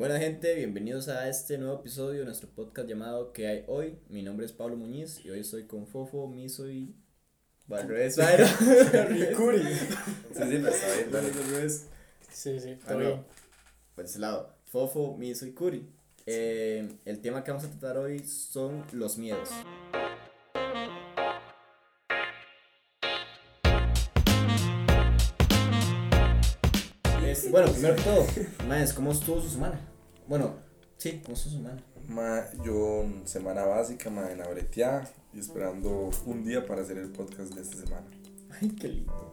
Buena gente, bienvenidos a este nuevo episodio de nuestro podcast llamado ¿Qué hay hoy? Mi nombre es Pablo Muñiz y hoy estoy con Fofo, Miso y... Bueno, al revés, Bayro. Curi. Sí, sí, pero está bien, dale. Sí, sí, Ah, no, bien. por ese lado. Fofo, Miso y Curi. Eh, el tema que vamos a tratar hoy son los miedos. Bueno, primero que todo, Maes, ¿cómo estuvo su semana? Bueno, sí, ¿cómo estuvo su semana? Ma, yo semana básica, ma, en la breteada y esperando un día para hacer el podcast de esta semana. Ay, qué lindo.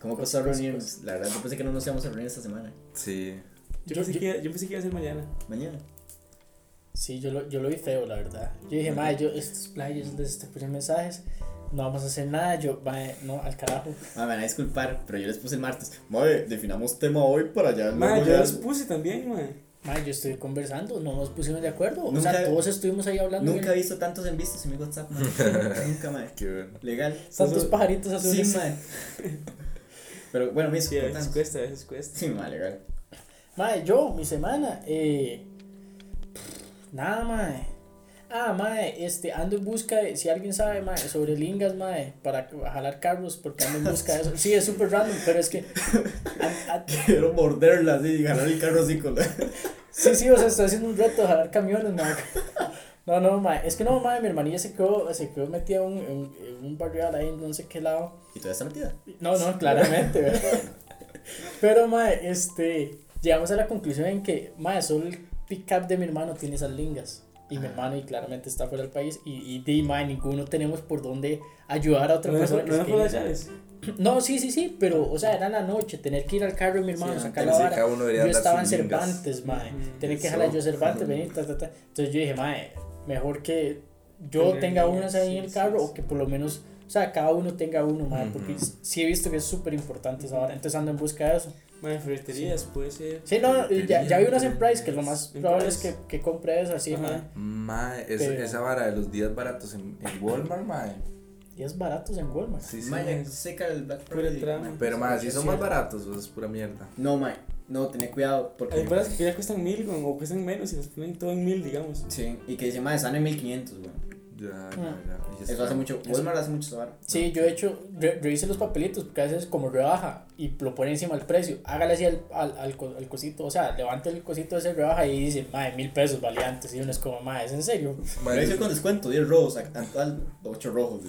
¿Cómo pasó reunirnos? La verdad, yo pensé que no nos íbamos a reunir esta semana. Sí. Yo, Yo- pensé, yo- que, iba- yo pensé que iba a ser mañana. Mañana. Sí, yo lo, yo lo vi feo, la verdad. Yo dije, madre, yo, estos players les este, puse mensajes, no vamos a hacer nada, yo, mae, no, al carajo. Ah, me van a disculpar, pero yo les puse el martes. Mae, definamos tema hoy para allá. Ma, luego yo ya- los puse también, ma. Madre, yo estoy conversando, no nos pusimos de acuerdo. o sea, todos estuvimos ahí hablando. Nunca he visto tantos en vistos en mi WhatsApp, mae. Nunca, mae. Qué bueno. Legal. Tantos pajaritos Sí, azules. mae. Pero bueno, mis Sí, a veces cuesta, a veces cuesta. Sí, mae, legal. Mae, yo, mi semana, eh. Nada, mae. Ah, mae, este, ando en busca de, si alguien sabe, mae, sobre lingas, mae, para jalar carros, porque ando en busca de eso. Sí, es súper random, pero es que. a- a- Quiero morderla así y ganar el carro así con la. sí, sí, o sea, estoy haciendo un reto de jalar camiones, mae. No, no, mae, es que no, mae, mi hermanilla se quedó, se quedó metida en un, en, en un barrial ahí no sé qué lado. ¿Y todavía está metida? No, no, claramente, ¿verdad? Pero, mae, este, llegamos a la conclusión en que, mae, solo el pick-up de mi hermano tiene esas lingas. Y mi hermano, y claramente está fuera del país. Y, y di, mae, ninguno tenemos por dónde ayudar a otra ¿No persona. no que no llaves? No, sí, sí, sí, pero, o sea, era la noche, tener que ir al carro de mi hermano, Sí, sacar la vara. Yo estaba en. Cervantes, mae. Ujú. Tenía que jalar yo Cervantes, venir, ta, ta, ta. Entonces yo dije, mae, mejor que yo Tener tenga unas ahí sí, en el carro sí. o que por lo menos, o sea, cada uno tenga uno, mae, porque Ujú. sí he visto que es súper importante esa vara. Entonces ando en busca de eso. Ma, en ferreterías puede ser. Sí, no, ya, ya vi unas en Price que lo más probable es que, que compre esas, sí, Ajá. mae. Ma, es- Pero- esa vara de los días baratos en, en Walmart, ma. Y es baratos en Walmart. Sí, sí. Mae, seca el Black Pura Friday. trama. mae. Pero ma, si son más baratos, o es pura mierda. No, mae. No, tened cuidado porque. Hay varas que ya cuestan mil, güey, o cuestan menos y las ponen todo en mil, digamos. Sí, y que dice, mae, están en 1500, weón. Ya, ya, Ah. ya. Y Eso está- hace mucho. Walmart hace mucho vara. Sí, yo he hecho, re- revise los papelitos porque a veces como rebaja y lo pone encima del precio, hágale así al, al, al, co- al cosito, o sea, levante el cosito de ese rebaja y dice, madre, mil pesos valía antes y uno es como, madre, ¿es en serio? Precio con descuento, 10 rojos, actual 8 rojos.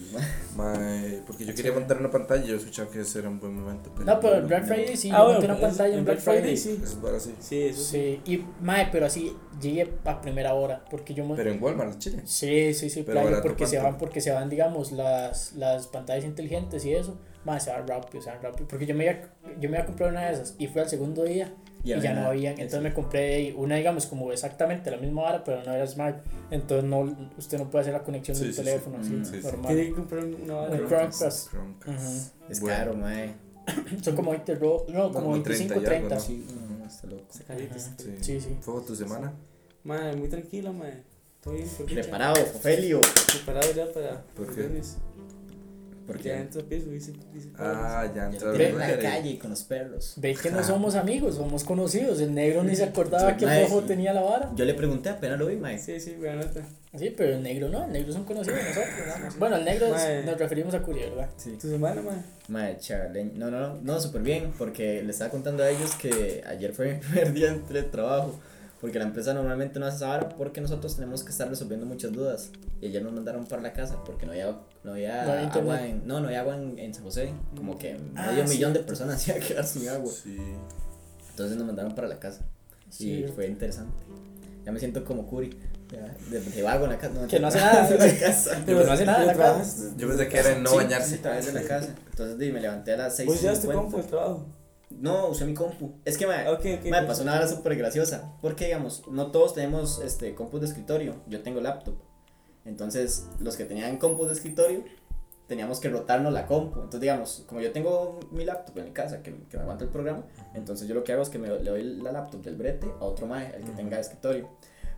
mae. ma, porque yo quería montar una pantalla y yo escuchaba que ese era un buen momento. No, pero en Black Friday sí, Ah, yo bueno, monté una pues, pantalla en Black Friday. sí. Eso es para así. Sí, eso sí. Sí, y madre, pero así llegué a primera hora, porque yo me... Pero en Walmart, chile. Sí, sí, sí, Pero playa, porque se van, porque se van, digamos, las, las pantallas inteligentes y eso, más se van rápido, se van rápido, porque yo me iba, yo me iba a comprar una de esas y fue al segundo día y, ya no habían, entonces me compré una, digamos, como exactamente la misma hora, pero no era smart, entonces no, usted no puede hacer la conexión Sí, del sí, sí. teléfono, así, Mm, sí, sí. normal. Tiene que comprar una ¿no? Chromecast. Chromecast. Ujú. Es Bueno. caro, mae. Son como 20 ro no, como Como 25, 30 y 30. algo, Sí, no, está loco. Sí. Sí, sí. ¿Fue tu semana? Ma, muy tranquila, ma. Todo bien, por. Preparado, Ofelio. Preparado ya para ¿Por el qué? lunes. Porque Ya entra piso, dice. dice Ah, ya tiré en Ve- la calle con los perros. Ve que no somos amigos, somos conocidos. El negro ni se acordaba que mae, Rojo sí. tenía la vara. Yo le pregunté, apenas lo vi, mae. Sí, sí, buena nota. Sí, pero el negro no, el negro son conocidos nosotros. nada más. Bueno, el negro es- Mae. nos referimos a Curi, ¿verdad? Sí. ¿Tu semana, ma? Mae, charaleño. No, no, no, no, súper bien, porque le estaba contando a ellos que ayer fue mi primer día entre trabajo, porque la empresa normalmente no hace esa porque nosotros tenemos que estar resolviendo muchas dudas. Y ayer nos mandaron para la casa porque no había, no había, No agua internet. en, no, no había agua en, en San José, como que Ah, medio sí. millón de personas se iban a quedar sin agua. Sí. Entonces nos mandaron para la casa Sí. y fue interesante. Ya me siento como Curi, ya, de, de vago en la casa. Que no hace nada. en la casa. Pero no hace nada en la Pero casa. trabajas- Yo pensé que era en no Sí, bañarse. A través de la casa. Entonces di, me levanté a las 6. ¿Vos llevaste compu al trabajo? No, usé mi compu. Es que me, me pasó una hora súper graciosa. Porque, digamos, no todos tenemos este, compus de escritorio. Yo tengo laptop. Entonces, los que tenían compus de escritorio, teníamos que rotarnos la compu. Entonces, digamos, como yo tengo mi laptop en mi casa, que, que me aguanta el programa, entonces yo lo que hago es que me, le doy la laptop del brete a otro mae, el que tenga escritorio.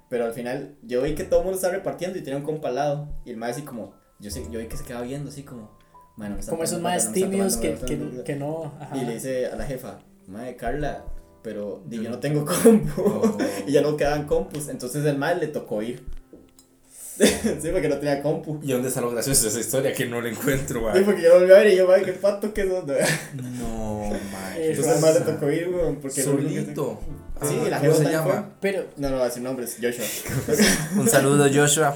Pero al final, yo vi que todo el mundo estaba repartiendo y tenía un compa al lado. Y el mae así como, yo, sé, yo vi que se quedaba viendo así como, "Mae, no me está Como esos más tímidos que, que, que no. Ajá. y le dice a la jefa, madre Carla, pero di, yo no tengo compu. y ya no quedaban compus. Entonces el mal le tocó ir. sí, porque no tenía compu. ¿Y dónde está lo gracioso de esa historia? Que no la encuentro, Sí, porque yo volví a ver y yo, madre, qué pato que es. No, madre. Entonces el mal le tocó ir, weón. Porque Solito. Sí, Ah, la ¿Cómo se llama? Pero, No, no voy a decir nombres, Joshua. Un saludo, Joshua.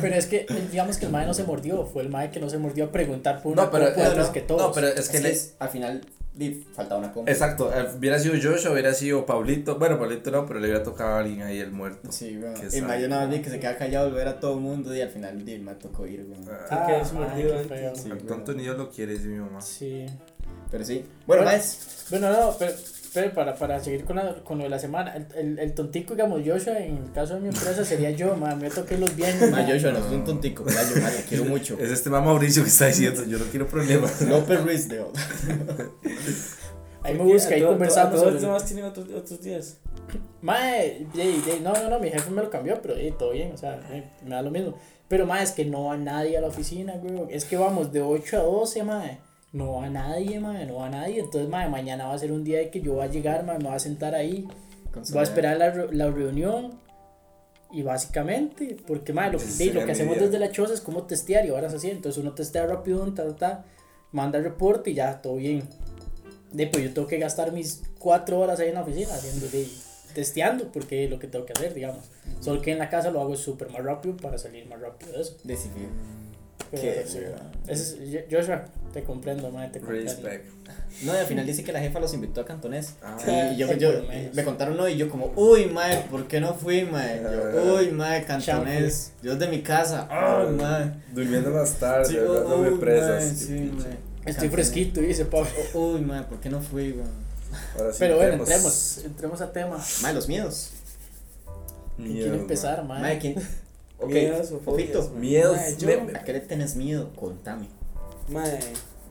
pero es que, digamos que el mae no se mordió, fue el mae que no se mordió a preguntar por una No, pero, compu eh, no, que todos. no, pero es que le- al final di, faltaba una compu. Exacto, eh, hubiera sido Joshua, hubiera sido Pablito. Bueno, Pablito no, pero le hubiera tocado a alguien ahí el muerto. Sí, sad. más yo nada más vi que se queda callado, volver a todo el mundo y al final di, me tocó ir, weón. Ah, que es mae, mordido antes. feo. Sí, el weón. tonto ni Dios lo quiere, dice mi mamá. Sí. Pero sí. Bueno, Bueno. más. Bueno, no, pero, pero para, para seguir con, la, con lo de la semana, el, el, el tontico, digamos, Joshua, en el caso de mi empresa sería yo, man, me toqué los bienes. Ma. Joshua, no es un tontico, ¿verdad? Yo ma, te quiero mucho. Es este más Mauricio que está diciendo, yo no quiero problemas. López Ruiz, de Ahí me busca, ahí conversamos. Todos los demás tienen otros, otros días. Mae, no, no, no, mi jefe me lo cambió, pero eh, todo bien, o sea, eh, me da lo mismo. Pero, mae, es que no va nadie a la oficina, güey. Es que vamos de 8 a 12, mae. No va nadie, mae, no va nadie. Entonces, mae, mañana va a ser un día de que yo voy a llegar, mae, me voy a sentar ahí. Voy a esperar la, la reunión. Y básicamente, porque mae, lo, de, lo que hacemos desde la choza es como testear y ahora es así. Entonces uno testea rápido, ta, ta, ta, manda el reporte y ya, todo bien. De, pues yo tengo que gastar mis cuatro horas ahí en la oficina haciendo, de, testeando, porque es lo que tengo que hacer, digamos. Solo que en la casa lo hago súper más rápido para salir más rápido de eso. Decidir. Qué sí, es- yo- Joshua, te comprendo, mae, te comprendo. Respect. No, y al final dice que la jefa los invitó a Cantonés. Ah. y yo, yo me contaron hoy y yo como, uy, mae, ¿por qué no fui, mae? Yo, uy, mae, Cantonés. Yo es de mi casa. Ay, mae. Durmiendo más tarde, Sí, presas. sí. Estoy fresquito, dice Pablo. Uy, mae, ¿por qué no fui? Ahora sí, Pero bueno, entremos. entremos, a tema. Mae, los miedos. ¿Quién Miedos, quiere empezar, mae? Mae, ¿quién? Ok, Miedos o fobias. Miedos, Mae, yo- ¿a qué le tenés miedo? Contame. Mae,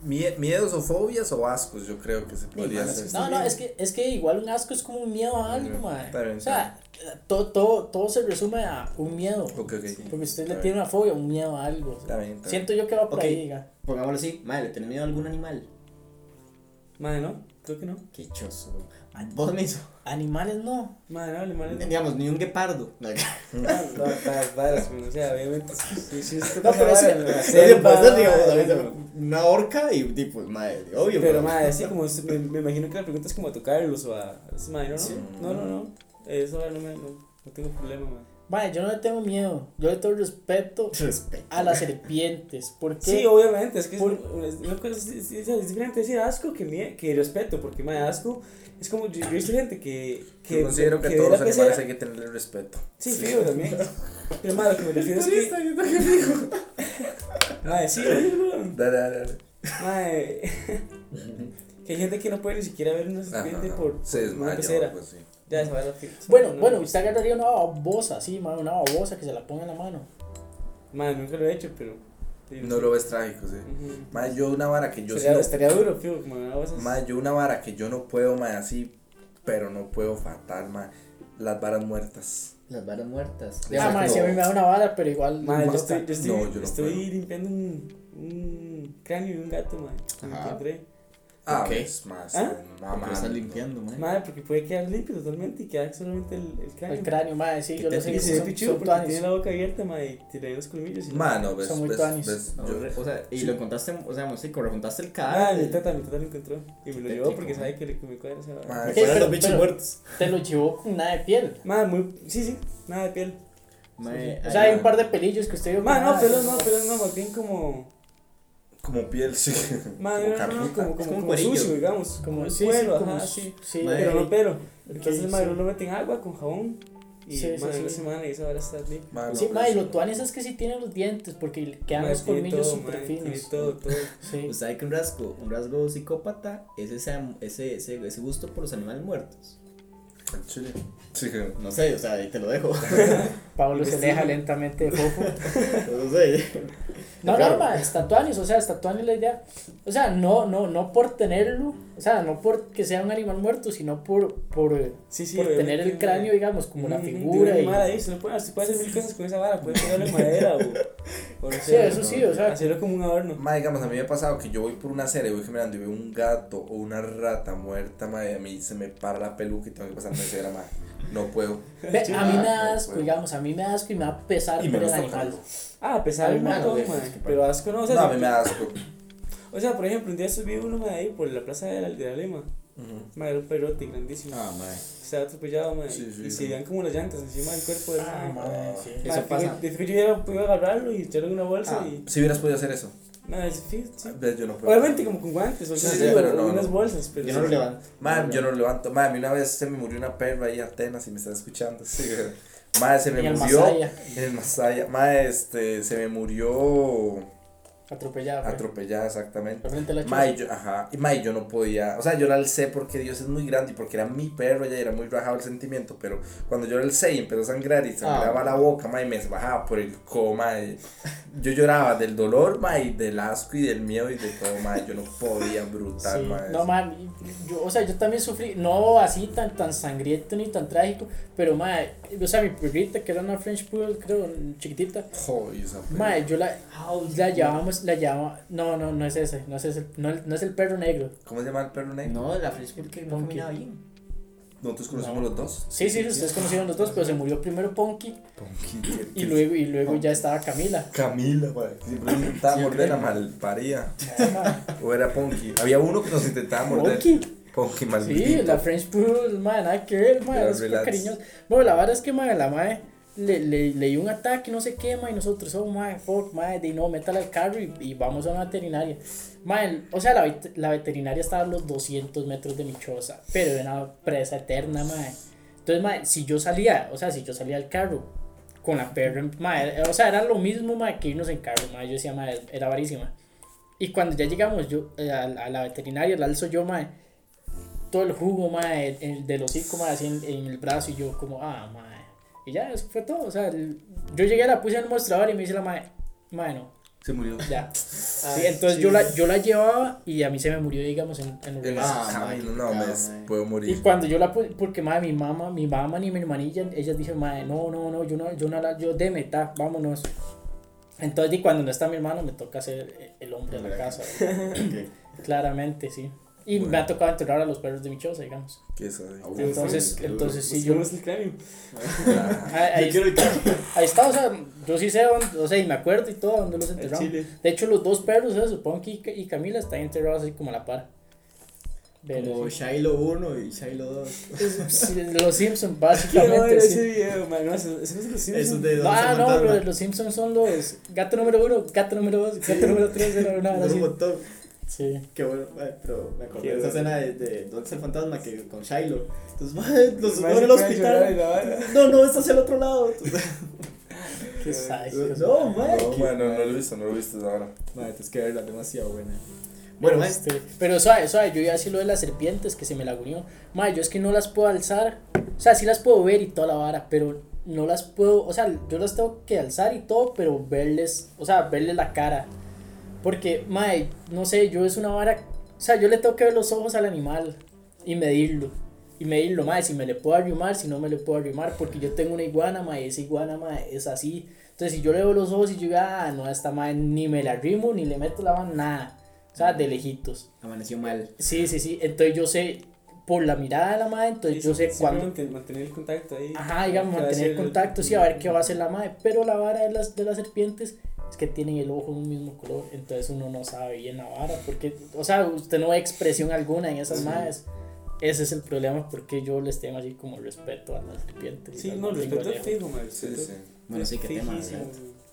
Mie- miedos o fobias o ascos, yo creo que se podría hacer. sí, No, no, es que, es que igual un asco es como un miedo a algo, bien, O sea, todo, todo, todo se resume a un miedo. Ok, ok. Porque usted Está le tiene una fobia, un miedo a algo. Está bien, está bien. Siento yo que va por Ok. ahí, diga. Pongámoslo así, mae, ¿le tenés miedo a algún animal? mae, no, creo que no. Qué choso, Vos me hizo. Animales no. Mae, no, animales no. Digamos, ni un guepardo. No, No, no, varas, o sea, obviamente. Sí, sí, sí, No, pero Sí, ser, digamos, una orca y tipo, madre, obvio. Pero, mae, así como, me, me imagino que la pregunta es como a tocarlos o a. es, Mae, no, no, Sí. no, no, no. Eso no, me, no, no tengo problema, mae. Vaya, yo no le tengo miedo. Yo le tengo respeto Respeto. a las serpientes. ¿Por qué? Sí, obviamente, es que es, Por- es, es- es- es diferente decir asco que, mie- que respeto, porque mae, asco es como yo, yo he visto gente que. que Yo considero que, ve todos la los animales pecera- hay que tenerle respeto. Sí, fijo también. Pero mae, lo que me refiero es que. Mae, sí. Dale, dale, dale. Mae. que hay gente que no puede ni siquiera ver una serpiente Ajá. por, Se por una pecera. algo así. Ya se va a la Bueno, no, bueno, usted agarraría una babosa, sí, man, una babosa que se la ponga en la mano. Mae, nunca lo he hecho, pero. Sí, No lo ves trágico, sí. Ujú. Mae, yo una vara que yo sí Estaría, no- estaría duro, fijo, como. Mae, yo una vara que yo no puedo, mae, así, pero no puedo fatal, mae. Las varas muertas. Las varas muertas. Ah, Exacto. man, si a mí me da una bala, pero igual. Mae, yo estoy, yo estoy, No, yo no estoy limpiando un, un cráneo de un gato, me Ajá. encontré. Ah, Ok. ves, más. ¿Ah? No, Lo estás limpiando, man. Mae, porque puede quedar limpio totalmente y quedar solamente el, el cráneo. El cráneo, madre, sí, ¿Qué yo lo sé. Y se ve Son, pichudo porque tuanis. tiene la boca abierta, mae, y tiene los colmillos. y- Mano, ves, Son muy ves, tuanis. ves, yo- O sea, y lo encontraste, o sea, sí, rejuntaste el Ah, cadáver. mi tata, mi tata lo encontró. Y me lo llevó porque sabe que le que me cuadra esa Mae, Me Ok, acuerdo de pero- los bichos muertos. Te lo llevó con nada de piel. Mae, muy. Sí, sí, nada de piel. Mae, O sea, hay ay, un par de pelillos que usted vio. Con no, pelos no, pelos no, más bien como. Como piel, sí. Mae, Como no, no, como, como, como como sucio, digamos. Como, sí, cuero, sí, ajá, sí. sí. Pero no pelo. Ok, Entonces, sí. mae, uno lo mete en agua con jabón. Y Sí, sí, mae, sí. semana y esa hora está. Mae, Sí, pues, lo tuanis es que sí tienen los dientes, porque quedan los colmillos súper finos. todo, todo. Sí. Usted sabe que un rasgo, un rasgo psicópata es ese, ese, ese, ese gusto por los animales muertos. Al chile. Sí. No sé, o sea, ahí te lo dejo. Pablo se aleja lentamente de Fofo. no sé. No, Claro. no, ma, estatuanis, o sea, estatuanis la idea. O sea, no, no, no por tenerlo, o sea, no por que sea un animal muerto, sino por, por, eh, Sí, sí, por tener el cráneo, digamos, como de figura. Y, ahí, se, lo puede, se puede hacer mil cosas con esa vara, puede pegarle en madera o, o no sí, eso sí, o sea, hacerlo como un adorno. Ma, digamos, a mí me ha pasado que yo voy por una serie, voy caminando y veo un gato o una rata muerta, ma, y a mí se me para la peluca y tengo que pasarme cera, ma. No puedo. ve, Sí, a mí me da no asco, puedo. digamos, a mí me da asco y me da pesar Y por el animal. Ah, a pesar un montón, pero asco no, o sea, No, a mí me da asco. o sea, por ejemplo, un día subí uno ma, ahí por la plaza de la, de la Lema, Ujú. ma, era un perrote grandísimo, Ah, mae. estaba atropellado, ma, Sí, sí, y sí. se veían como las llantas encima del cuerpo del Ah, ma. madre, sí. Eso fijo- pasa. de fijo yo ya pude agarrarlo y echarlo en una bolsa Ah. y, Si hubieras podido hacer eso. Nada, es sí, sí. Ves, Yo no puedo. Obviamente como con guantes o, Sí, sí, pero o no, unas no. bolsas, pero Yo no lo levanto. Ma, yo no lo levanto. Ma, a mí una vez se me murió una perra ahí Atenas y me está escuchando. Sí, güey. Ma, se me En el murió. Masaya. En el Masaya. Ma, este, se me murió Atropellada. fue. atropellada exactamente. La Ma, y choza. yo, ajá, y ma, y yo no podía, o sea, yo la alcé porque Dios es muy grande y porque era mi perro, ya era muy rajado el sentimiento, pero cuando yo la alcé y empezó a sangrar y sangraba Ah. la boca, ma, y me bajaba por el coma, y yo lloraba del dolor, ma, y del asco y del miedo y de todo, ma, yo no podía brutal, Sí, ma. no, man, yo, o sea, yo también sufrí, no así tan, tan sangriento ni tan trágico, pero, ma, o sea, mi perrita, que era una French Poodle, creo, chiquitita, Joder, esa perra. ma, yo la, la llevábamos, la llevaba, no, no, no es ese, no es ese, no, no es el perro negro. ¿Cómo se llama el perro negro? No, la French Poodle que no caminaba bien. Nosotros conocemos No. los dos. Sí, sí, ustedes conocieron los dos, pero se murió primero Ponky y luego, y luego ya estaba Camila. Camila, ma, que siempre nos intentaba morder la malparía. Ma, O era Ponky. Había uno que nos intentaba morder. Ponky. Ponky maldito. Sí, la French Poodle, madre, nada que ver, madre, es. Bueno, la verdad es que, madre, la madre le, le, le dio un ataque, no sé qué, madre, y nosotros, oh, madre, fuck, madre, de no, métala al carro y, y vamos a una veterinaria. Madre, o sea, la, la veterinaria estaba a los 200 metros de mi choza, pero era una presa eterna, madre. Entonces, madre, si yo salía, o sea, si yo salía al carro con la perra, madre, o sea, era lo mismo, madre, que irnos en carro, madre, yo decía, madre, era varísima. Y cuando ya llegamos yo, eh, a, a la veterinaria, la alzo yo, madre, todo el jugo, mae, el, del hocico, mae, así en, en el brazo y yo como, ah, mae. Y ya, eso fue todo, o sea, el- yo llegué, la puse en el mostrador y me dice la mae, mae, no, Se murió. ya. Ah, Sí, entonces sí. yo la, yo la llevaba y a mí se me murió, digamos, en, en El-. Ah, no, me puedo Y morir. cuando yo la puse, porque mae, mi mamá, mi mamá ni mi hermanilla, ellas dicen, mae, no, no, no, yo no, yo no la, yo deme, ta, vámonos. Entonces, y cuando no está mi hermano, me toca ser el hombre de la casa, claramente, sí. Y me ha tocado enterrar a los perros de mi choza, digamos. ¿Qué es Entonces, qué entonces sí, yo, Busquemos el cráneo. ahí, ahí- Yo quiero el ahí está, o sea, yo sí sé dónde, o sea, y me acuerdo y todo dónde los enterraron. De hecho, los dos perros, Ponky y Ca- y Camila, están enterrados así como a la par. Pero Como sí. Shiloh 1 y Shiloh 2. Sí, los Simpsons, Quiero ver básicamente. ese video, man. No, eso, eso es los Eso es Simpsons. de ah, no, Fantasma. los, Simpsons son los gato número uno, gato número dos, gato número tres, era una Es un montón. Sí. Qué bueno, mae, pero me acordé Qué de esa bueno. escena de, de ¿Dónde está el fantasma? Que con Shiloh. Entonces, mae, los subió y hospital. No, no, está hacia el otro lado. Entonces, Qué sádico. no, mae. No, qué- bueno, no lo he visto, no lo he visto ahora. Mae, tienes que verla, demasiado buena. Bueno. Este, pero suave, suave, yo ya así lo de las serpientes que se me laguneó. Mae, yo es que no las puedo alzar. O sea, sí las puedo ver y toda la vara, pero no las puedo, o sea, yo las tengo que alzar y todo, pero verles, o sea, verles la cara. Porque, mae, no sé, yo es una vara, o sea, yo le tengo que ver los ojos al animal y medirlo. Y medirlo, mae, si me le puedo arrimar, si no me le puedo arrimar, porque yo tengo una iguana, mae, esa iguana, mae, es así. Entonces, si yo le veo los ojos y yo digo, ah, no, esta mae, ni me la arrimo, ni le meto la mano, nada. O sea, de lejitos. Amaneció mal. Sí, sí, sí. Entonces yo sé, por la mirada de la madre, entonces Sí, yo sé sí, cuándo. manten- Mantener el contacto ahí. Ajá, digamos, ¿Qué va a mantener el- contacto, sí, a ver qué va a hacer la madre. Pero la vara de las, de las serpientes es que tienen el ojo de un mismo color, entonces uno no sabe bien la vara. Porque, o sea, usted no ve expresión alguna en esas Sí. madres. Ese es el problema, porque yo les tengo así como respeto a las serpientes. Sí, no, respeto es fijo, man. Sí, sí. Bueno, sí, qué tema.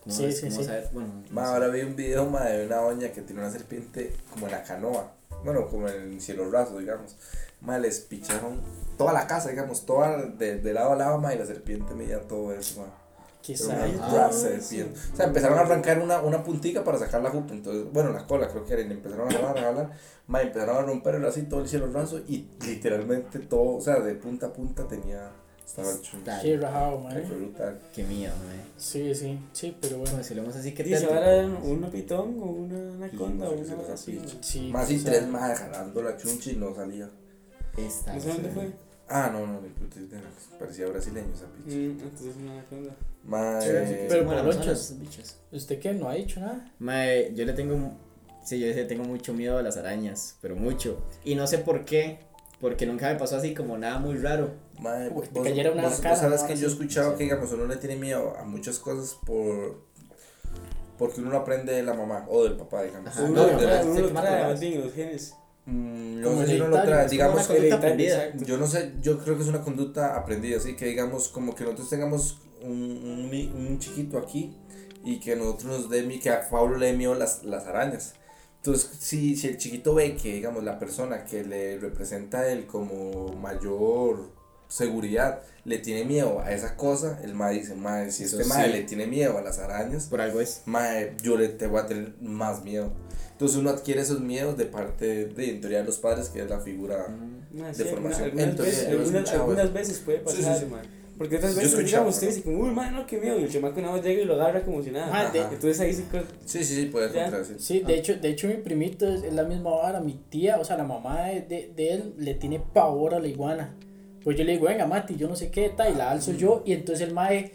¿Cómo Sí, sí, sí. ver? Bueno, no Ma, ahora vi un video ma, de una doña que tiene una serpiente como en la canoa. Bueno, como en el cielo raso, digamos. Ma, les picharon toda la casa, digamos, toda de, de lado a lado, ma, y la serpiente medía todo eso, ma. Qué sádico. Ah, serpiente. O sea, empezaron a arrancar una, una puntica para sacar la jupa. Entonces, bueno, la cola creo que era. Y empezaron a jalar, a jalar. Ma, empezaron a romper el así todo el cielo raso. Y literalmente todo, o sea, de punta a punta tenía Estaba. Dale. Sí, rajado, fue brutal. Qué miedo, mae. Sí, sí, sí, pero bueno. Si lo vemos así, ¿qué tal? ahora una pitón o una anaconda o una sí, así. sí. Más y tres más jalando la chunche y no salía. Esta. ¿No sé dónde fue? Ah, no, no. Parecía brasileño esa picha. Mm, entonces una anaconda. Mae, Sí, pero las lonchas. ¿Usted qué? ¿No ha dicho nada? Mae, yo le tengo. Sí, yo le tengo mucho miedo a las arañas, pero mucho. Y no sé por qué, porque nunca me pasó así como nada muy raro. mae, vos, cayera una vos- vos cara, sabes ¿no? que yo he escuchado Sí. que, digamos, uno le tiene miedo a muchas cosas por. Porque uno lo aprende de la mamá o del papá, digamos. Ajá. Uno no, de la- uno más trae, más. más bien los genes. Mm, no sé si uno lo trae, digamos que. Yo no sé, yo creo que es una conducta aprendida, así que digamos como que nosotros tengamos un, un, un chiquito aquí y que nosotros nos dé que a Pablo le dé miedo las, las arañas. Entonces, si, si el chiquito ve que, digamos, la persona que le representa a él como mayor seguridad le tiene miedo a esa cosa, el mae dice, mae, si Eso este mae sí. le tiene miedo a las arañas, Por algo es. mae, yo le te voy a tener más miedo. Entonces uno adquiere esos miedos de parte de, en teoría, de los padres, que es la figura. Mae, de sí, formación. Algunas, Entonces, veces, algunas, algunas veces puede Sí, sí, pasar, sí. mae. Porque otras veces, escuchado, digamos, usted ¿no? dice como, uy, mae, no, qué miedo. Y el chamaco nada más llega y lo agarra como si nada. Ah, de-. Entonces ahí sí. co- Sí, sí, sí, puede contradecir. Sí, de hecho, de hecho mi primito es, es la misma vara, mi tía, o sea, la mamá de, de, de él le tiene pavor a la iguana. Pues yo le digo, venga Mati, yo no sé qué, tal, y la alzo yo, y entonces el mae,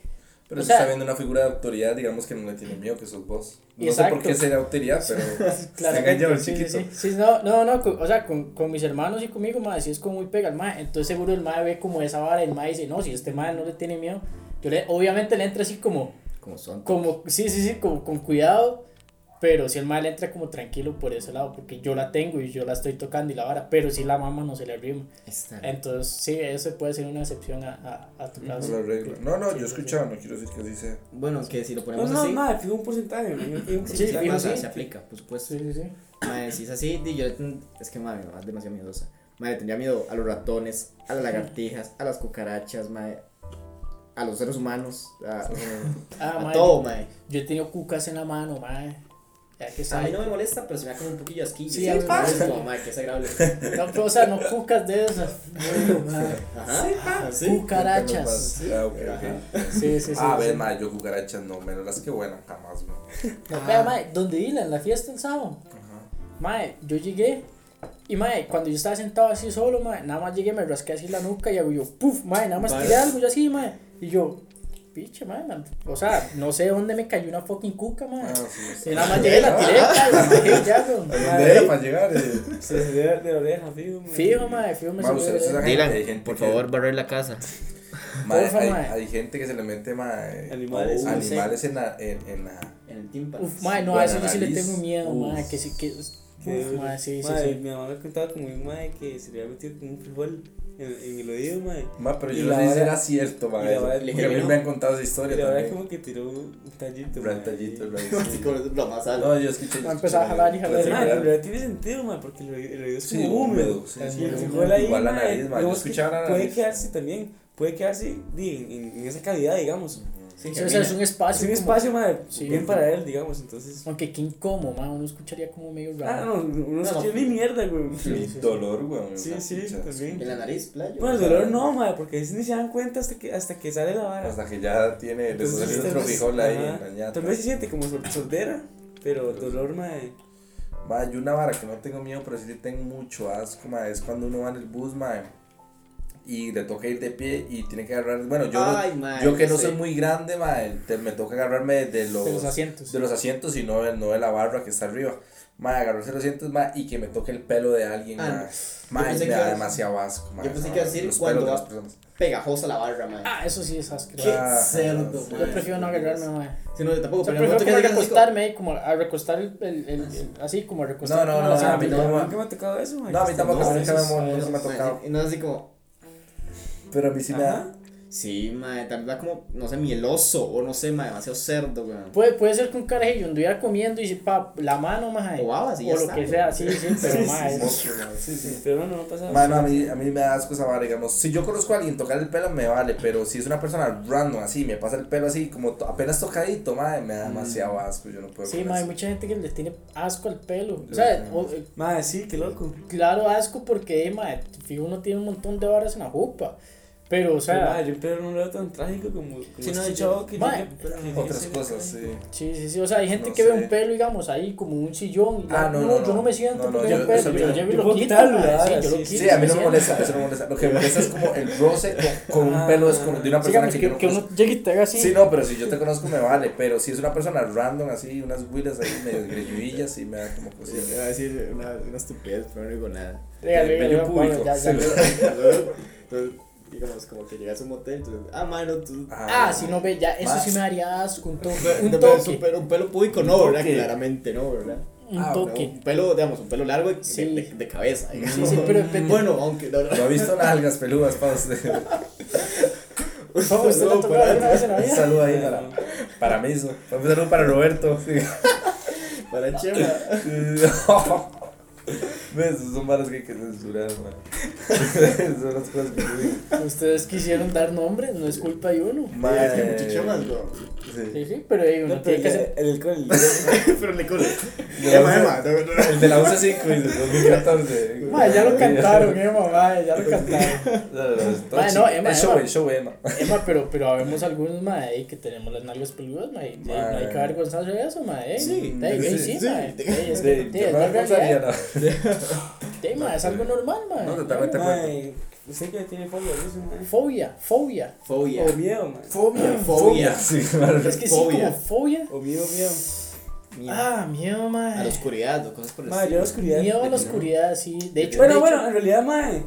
Pero O sea- está viendo una figura de autoridad, digamos que no le tiene miedo, que sos vos. No Exacto. sé por qué será autoridad, pero claro, está engañado el sí, chiquito. sí, sí, no, no, no, con- o sea, con, con mis hermanos y conmigo, mae, sí es como muy pega el mae, entonces seguro el mae ve como esa vara, y el mae dice, no, si este mae no le tiene miedo, yo le, obviamente le entra así como, Como son. como, sí, sí, sí, como con cuidado, pero si el mae le entra como tranquilo por ese lado, porque yo la tengo y yo la estoy tocando y la vara, pero si la mamá no se le arrima. Esta. Entonces, sí, eso puede ser una excepción a, a, a tu No caso. lo arreglo. No, no, Sí, yo he sí, escuchado, no quiero decir que así sea. Bueno, que si lo No, ponemos no, así. nada, fijo un porcentaje, fijo un Sí, Sí, porcentaje. sí. se aplica, por supuesto. Sí, sí, sí. Madre, si es así, yo es que madre, es demasiado miedosa. Madre, tendría miedo a los ratones, a las lagartijas, a las cucarachas, madre, a los seres humanos, a, Ah, a mae, todo, madre. Yo he tenido cucas en la mano, mae. Que A mí no me molesta, pero se me da como un poquillo asquillo. Sí, molesta. como, madre, que es agradable. No, pero, o sea, no cucas de esas. Ajá. Sí, Cucarachas. Ah, ok, ok. Sí, sí, sí. Ah, a sí. ver, ma, yo cucarachas no, menos las que buenas, jamás, ma. No, donde Dila, en la fiesta el sábado. Ajá. Mae, yo llegué. Y mae, cuando yo estaba sentado así solo, mae, nada más llegué, me rasqué así la nuca y hago yo, puf, mae, nada más tiré algo yo así, mae. Y yo, piche, man. o sea, no sé dónde me cayó una fucking cuca, mae. Ah, sí, sí. Nada más llegué, la tiré, la bajé ya, weón. ¿A Ay. dónde era para llegar? eh? Se de la oreja, fijo, mae. Fijo, mae, fijo, me subió de- Dylan, Hay gente por favor, barrer la casa. Ma, Porfa, hay, hay gente que se le mete, ma, eh, Animales. animales en la, en, en la, En el tímpano. Uf, mae, no, a eso yo sí le tengo miedo, Uf. mae, que sí, que. Uf, mae, sí, sí, sí. Mi mamá me contaba como un mae que se le había metido como un frijol en, en el oído, mae. Ma, pero Y yo no la sé si era cierto, ma. y la eso. vara- Porque a mí me han contado esa Y historia la verdad también. como que tiró un tallito, Un mae. tallito, el Así como lo más alto. No, yo escuché. Va a empezar a jalar y jalar y Mae, pero en realidad tiene sentido, mae, porque el oído, el oído es Sí, como húmedo. húmedo, sí, sí, Y el sí. frijol ahí, Igual la mae, nariz, mae, yo escuchaba la puede quedarse también, puede quedarse en esa cavidad, digamos. Sí, Sí, o sea, es un Es espacio. un como- espacio, mae, Sí. bien para él, digamos, entonces... Aunque qué incómodo, mae, uno escucharía como medio Ah, raro. no, uno No, se no. ni mierda, güey. Sí, sí, sí. Dolor, weón. Sí, sí, también. En la nariz, playo. Bueno, el dolor no, mae, porque veces ni se dan cuenta hasta que, hasta que sale la vara. Hasta que ya tiene, le Entonces, saliendo tal otro vez- frijol ahí ajá, en la ñata. Tal vez se siente como sor- sordera, pero dolor, mae. Ma, yo una vara que no tengo miedo, pero sí le tengo mucho asco, ma, es cuando uno va en el bus, ma, y le toca ir de pie y tiene que agarrar, bueno, yo, Ay, yo que no soy muy grande, ma, te- me toca agarrarme de los, De los asientos. de los asientos y no, de- no de la barra que está arriba. Ma, agarrarse los asientos, ma, y que me toque el pelo de alguien, Ah, ma. Me que da demasiado asco, yo pensé que a vara, decir los cuando pelos de va- las personas. Pegajosa la barra. Ah, eso sí es asqueroso. Qué Ah, cerdo, sí. Yo prefiero no agarrarme. Sí, no, yo tampoco, O sea, pero prefiero no te como quedas así como- recostarme como a recostar el, el, el, el- así como a recostar. No, no, no, a mí no, ma. Nunca me ha tocado eso, mae. No, a mí tampoco, No, nunca me, ha tocado. Así como, Pero a mí sí me da. sí, mae, tal vez da como, no sé, mieloso, o no sé, mae, demasiado cerdo, weón. Puede, puede ser que un carajillo anduviera comiendo y pa, la mano, mae. O babas y o ya lo está, que güey. sea, sí, sí, pero Sí, mae. sí, sí, sí. Pero no, no, no pasa Mano, a mí, a mí me da asco esa vara, digamos. Si yo conozco a alguien tocar el pelo, me vale. Pero si es una persona random así, me pasa el pelo así, como to- apenas tocadito, madre, me da demasiado asco. Yo no puedo. Sí, mae, hay mucha gente que le tiene asco al pelo. O sea, o- eh, Mae, sí, qué loco. claro, asco porque, mae, fijo, uno tiene un montón de horas en la jupa. Pero, o sea. yo pero no lo veo tan trágico como. como Sí, no, este yo- chavo que Ma, llega- que Otras cosas, sí. Sí, sí, sí. O sea, hay gente No que ve sé. un pelo, digamos, ahí como un sillón. Y Ah, ya, no, no, no, yo no. me siento No, no, porque yo- veo un pelo. Yo, yo- yo, yo lo quito, quitarlo, ma, ¿verdad? sí, yo lo quito. Sí, a mí no me molesta, eso no me molesta. Lo que me molesta es como el roce con, un pelo descono- de una persona que, yo no que uno conozco. llegue y te haga así. Sí, no, pero si yo te conozco me vale, pero si es una persona random así, unas huilas ahí medio greñudillas, sí me da como Sí, cosilla. iba a decir una, estupidez, pero no digo nada. Dígale, Bello dígale, público. Digamos, como que llegas a un motel, entonces, ah, mano, tú. Ah, si no ve, ya, eso sí me daría asco, un toque. Un, Un un toque. pelo, un pelo público no, ¿verdad? toque. Claramente no, ¿verdad? Un Ah, No, toque. un pelo, digamos, un pelo largo de, Sí. de, de cabeza. digamos. Sí, sí, pero depende. Bueno, aunque no, no. No he visto nalgas peludas para usted. Vamos, ¿usted le No, ha tocado para- alguna vez en la Un saludo ahí para, para Miso. Un saludo para Roberto. Sí. Para Chema. ¿Ves? Son varas que hay que censurar, man. Son las cosas que yo digo. Ustedes quisieron dar nombres, no es culpa de uno. Es que bro. Sí. Sí, sí, pero uno No, tiene pero que ya, hacer. el alcohol. Pero Emma. El de la 11.5 dice 2014. Ma, ya lo cantaron, Emma, ma, ya lo cantaron. No. Emma, show, Emma. el show, Emma. Emma, pero, pero habemos algunos, ma, ahí que tenemos las nalgas peludas, ma, y, no hay que avergonzarse de eso, ma, eh. Sí, sí, sí, Ey, ma, es algo normal, ma. No, totalmente. acuerdo. Usted que tiene fobia de eso, mae. Fobia, fobia. Fobia. O miedo, mae. Fobia. Fobia. Sí, claro. Es que sí, Fobia. como fobia. O miedo, miedo. Miedo. Ah, miedo, ma. A la oscuridad o cosas por el Mae, yo estilo. la oscuridad. Miedo a la oscuridad, sí. De hecho, Bueno, de bueno, hecho, en realidad, mae,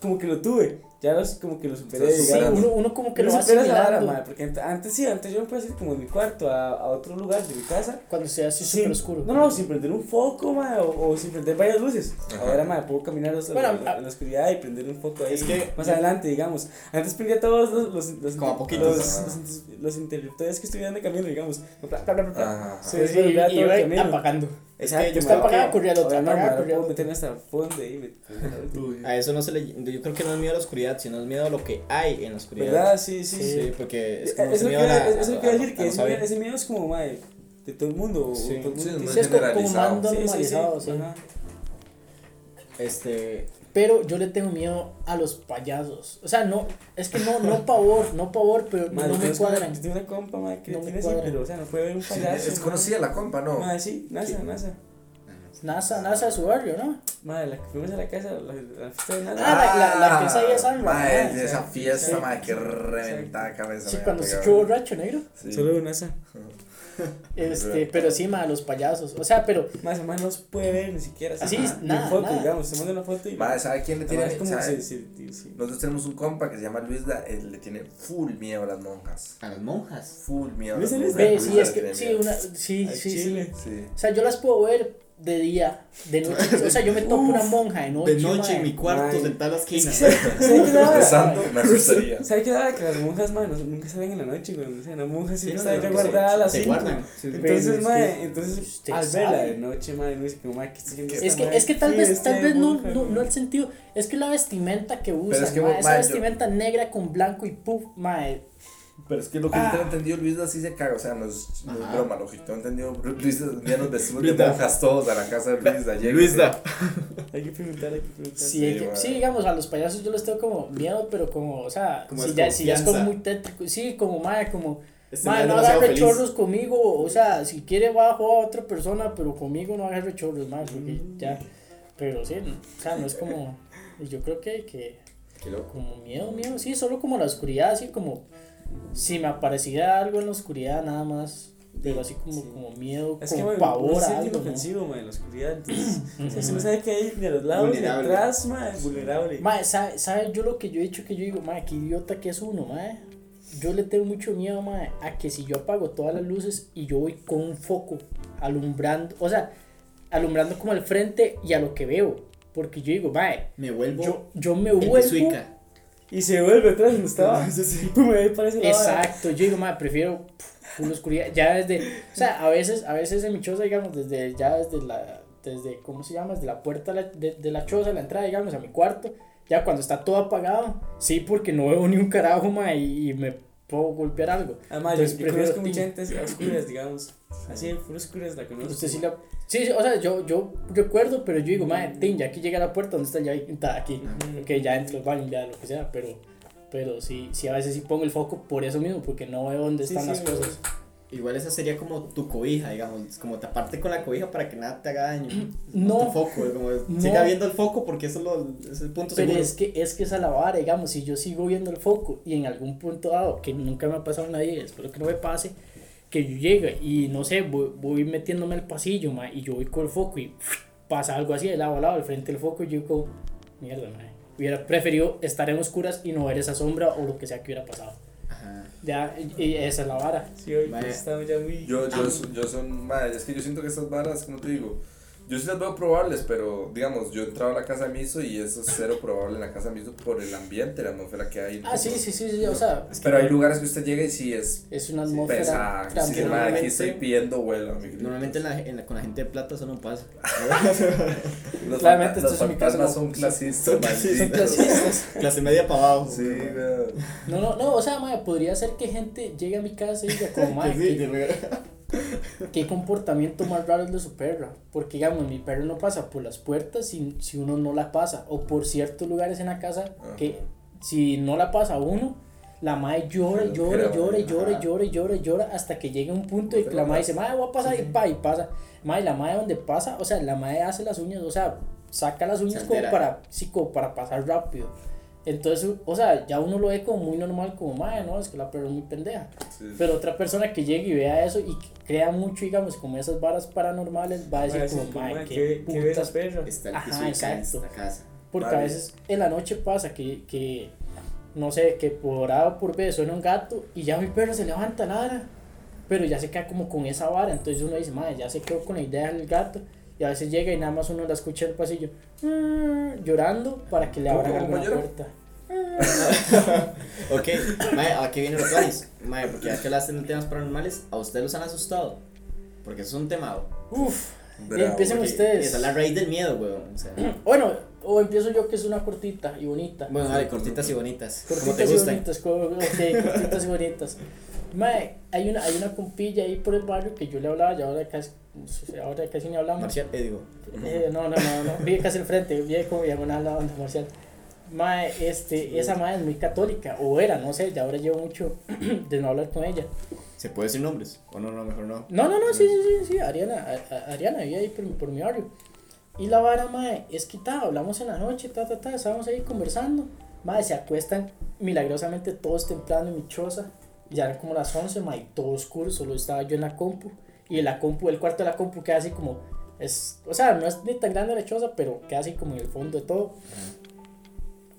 como que lo tuve. Ya los, como que lo superé, Sí, sí, uno, uno como que lo va supera esa vara, porque ant- antes sí, antes yo me podía ir como de mi cuarto a, a otro lugar de mi casa. Cuando sea así sin- súper oscuro. No, no, sin prender un foco, mae, o, o sin prender varias luces. Ajá. Ahora, mae, puedo caminar hasta Bueno, la, a- en la oscuridad y prender un foco ahí. Es que- más adelante, digamos. Antes prendía todos los, los, los, Como a poquitos. los, Ajá. los, los interruptores que estuvieran de camino, digamos. Bla, bla, bla, bla, bla. Ajá. Sí, Sí, y, y camino. apagando. Es Exacto, que yo Está creo apagada, corría al otro, Ahora no, apagada, mae, ahora corría al puedo otro. meterme hasta el fondo ahí. me- a eso no se le. Yo creo que no es miedo a la oscuridad, sino es miedo a lo que hay en la oscuridad. ¿Verdad? Sí, sí. Sí, porque es como Eso a- decir, a que ese, miedo- ese miedo es como, mae, de todo el mundo. o Sí, todo el sí, mundo es Sí, es como, como generalizado. más Sí, sí, sí. normalizado, sí. Este. Pero yo le tengo miedo a los payasos. O sea, no, es que no, no pavor, no pavor, pero Madre, no me cuadran. Yo tengo una compa, madre, que No me tiene así, cuadran. pero, o sea, no puede ver un Sí, payaso. es conocida la compa, ¿no? Madre, sí, NASA, NASA. NASA, NASA de su barrio, ¿no? Madre, la que fuimos a la casa, la, la fiesta de NASA. Ah, la- la- la ahí de. Mae, Ah, de esa sí, fiesta, sí. mae, que reventada cabeza. Sí, cuando se quedó borracho, negro. Sí. Solo de NASA. Este, pero sí, ma, los payasos. O sea, pero Más o menos no se puede ver ni siquiera. Así, Ni nada, foto, nada. digamos, se manda una foto y. ¿sabe quién le tiene? Además, como si- si- si- Nosotros tenemos un compa que se llama Luis, da, él le tiene full miedo a las monjas. A las monjas. Full miedo a las monjas. sí, es que, sí, una, sí, sí. Sí. O sea, yo las puedo ver de día, de noche. O sea, yo me topo una monja de noche. De noche en mi cuarto, Mae. sentada en la esquina. ¿Sabe qué me asustaría. ¿Sabe qué da? Que las monjas, madre, no- nunca salen en la noche, güey. O sea, la monja Sí, siempre no, está no, ya que guardada a las se 5. guardan. Sí, sí. Entonces, que entonces al verla de noche, uno dice como, ¿qué haciendo Es que, es que tal Sí, vez, tal vez no, no, no el sentido, es que la vestimenta que usan, esa vestimenta negra con blanco y puff, mae, Pero es que lo que Ah. yo tengo entendido, Luis así se caga. O sea, no es, no es broma, lo que tengo entendido. Luis, día nos vestimos de monjas todos a la casa de Luis. Ayer, Luisda. Hay que preguntar, hay que preguntar. sí, hay Sí, que- mae. sí, digamos, a los payasos yo les tengo como miedo, pero como, o sea, Como si, ya, si ya es como muy tétrico, sí, como, mae, como, Este man no agarre chorros conmigo, o sea, si quiere va a jugar a otra persona, pero conmigo no agarre chorros, mae, porque Mm. ya, pero sí, no, o sea, no es como, yo creo que, que, Qué loco. como miedo, miedo, sí, solo como la oscuridad, así como si me apareciera algo en la oscuridad nada más, pero así como, Sí. como miedo, Es que, como mae, pavor algo, ¿no? inofensivo, mae, en la oscuridad. Entonces, o sea, si Ujú. no sabe que hay ni a los lados ni Vulnerable. atrás, mae, vulnerable. Mae, ¿sabe, sabe yo lo que yo he dicho que yo digo, mae, qué idiota que es uno, mae? Yo le tengo mucho miedo, mae, a que si yo apago todas las luces y yo voy con un foco alumbrando, o sea, alumbrando como al frente y a lo que veo, porque yo digo, mae, Me vuelvo. yo, yo me el vuelvo Suica. Y se vuelve atrás donde estaba. Vara. Exacto, yo digo, madre, prefiero full oscuridad. Ya desde, o sea, a veces, a veces en mi choza, digamos, desde, ya desde la, desde, ¿cómo se llama? Desde la puerta de la, de, de la choza, la entrada, digamos, a mi cuarto, ya cuando está todo apagado, sí, porque no veo ni un carajo, ma, y, y me puedo golpear algo. Además, yo, Entonces, yo prefiero conozco mucha gente a oscuras, digamos. Así, full oscuras la conozco. Usted sí la, sí, sí, o sea, yo, yo recuerdo, pero yo digo, madre, tin, ya aquí llega la puerta, ¿dónde está llave? Está aquí. Ujú. Ok, ya entro al baño, ya lo que sea, pero, Pero sí, sí, a veces sí pongo el foco por eso mismo, porque no veo dónde están las cosas. Igual esa sería como tu cobija, digamos, como taparte con la cobija para que nada te haga daño. No. Tu foco, como siga viendo el foco porque eso es, lo, es el punto Pero es que, es que esa la vara, digamos, si yo sigo viendo el foco y en algún punto dado, que nunca me ha pasado a nadie, espero que no me pase, que yo llegue y no sé, voy, voy metiéndome al pasillo, ma, y yo voy con el foco y pasa algo así de lado a lado, al frente del foco, y yo como, mierda, ma, hubiera preferido estar en oscuras y no ver esa sombra o lo que sea que hubiera pasado. Ajá. Ya, y esa es la vara. Sí, hoy estamos ya muy... Yo, yo, yo son, madre, es que yo siento que estas varas, como te digo, yo sí las veo probables, pero digamos, yo entraba a la casa de Miso y eso es cero probable en la casa de Miso por el ambiente, la atmósfera que hay. Ah, sí, sí, sí, sí, o sea. pero hay lugares que usted llega y sí es. Es una atmósfera. Pesa, sí, aquí estoy pidiendo vuelo. Normalmente en la, en la, con la gente de plata eso no pasa. los Claramente estos en mi casa. son clasistas. Son clasistas. Clase media para abajo. Sí, No, no, no, o sea, madre, podría ser que gente llegue a mi casa y diga como, madre. ¿Qué comportamiento más raro es de su perra? Porque, digamos, mi perro no pasa por las puertas si, si uno no la pasa, o por ciertos lugares en la casa que si no la pasa uno, la madre llora, llora, llora, llora, llora, llora, llora, hasta que llega un punto y la madre dice, madre, voy a pasar y pa, y pasa. Madre, la madre donde pasa, o sea, la madre hace las uñas, o sea, saca las uñas como para, sí, como para pasar rápido. Entonces, o sea, ya uno lo ve como muy normal, como, madre, no, es que la perra es muy pendeja. Pero otra persona que llegue y vea eso y crea mucho, digamos, como esas varas paranormales, va a decir como, madre, qué, qué putas perras. Está el Ajá, exacto. Casa. Porque a veces en la noche pasa que, que no sé, que por A o por B suena un gato y ya mi perro se levanta nada, pero ya se queda como con esa vara. Entonces uno dice, madre, ya se quedó con la idea del gato. Y a veces llega y nada más uno la escucha en el pasillo mm, llorando para que le abran alguna puerta. ok, mae, aquí vienen los planes. Mae, porque ya que hablaste de temas paranormales, ¿a ustedes los han asustado? Porque eso es un tema. Uf, empiecen ustedes. Esa es la raíz del miedo, weón. O sea. bueno, o empiezo yo que es una cortita y bonita. Bueno, vale, cortitas y bonitas. Cortitas y bonitas, ok, cortitas y bonitas. Mae, hay una, hay una compilla ahí por el barrio que yo le hablaba, y ahora casi, ahora casi ni hablamos. Marcial, eh, digo. Eh, no, no, no, no, vive casi al frente, vive como diagonal a donde Marcial. Mae, este, esa madre es muy católica, o era, no sé, ya ahora llevo mucho de no hablar con ella. ¿Se puede decir nombres? ¿O no, no, mejor no? No, no, no, sí, sí, sí, sí, Ariana, Ariana, vive ahí por, por mi barrio. Y la vara, mae, es quitada, hablamos en la noche, ta, ta, ta, estábamos ahí conversando. Mae, se acuestan milagrosamente todos temprano en mi choza. Ya eran como las 11, mae, todo oscuro, solo estaba yo en la compu. Y la compu, el cuarto de la compu queda así como, es, o sea, no es ni tan grande la choza, pero queda así como en el fondo de todo.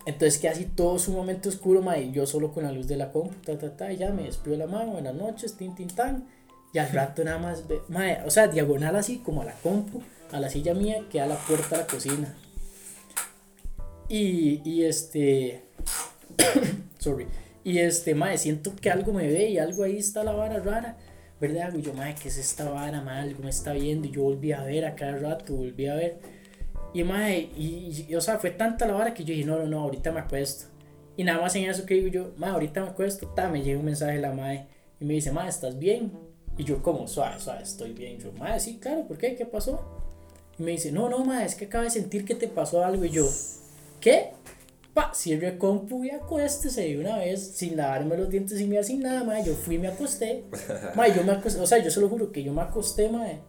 Entonces que así todo sumamente oscuro, ma, yo solo con la luz de la compu, ta, ta, ta, ya me despido la mano, buenas noches, tin, tin, tan. Y al rato nada más, ma, o sea, diagonal así, como a la compu, a la silla mía, que a la puerta de la cocina. Y, y este, sorry, y este, ma, siento que algo me ve y algo ahí está la vara rara. ¿Verdad? Y yo, ma, ¿qué es esta vara, ma? Algo me está viendo. Y yo volví a ver a cada rato, volví a ver. Y, mae, y, o sea, fue tanta la hora que yo dije, no, no, no, ahorita me acuesto. Y nada más en eso que digo yo, mae, ahorita me acuesto, ta, me llega un mensaje de la mae y me dice, mae, ¿estás bien? Y yo, como, suave, suave, estoy bien. yo, mae, sí, claro, ¿por qué? ¿Qué pasó? Y me dice, no, no, mae, es que acabo de sentir que te pasó algo. Y yo, ¿qué? Pa, cierre el compu y acuéstese de una vez, sin lavarme los dientes, sin mirar, sin nada, mae. Yo fui y me acosté. mae, yo me acosté, o sea, yo se lo juro que yo me acosté, mae.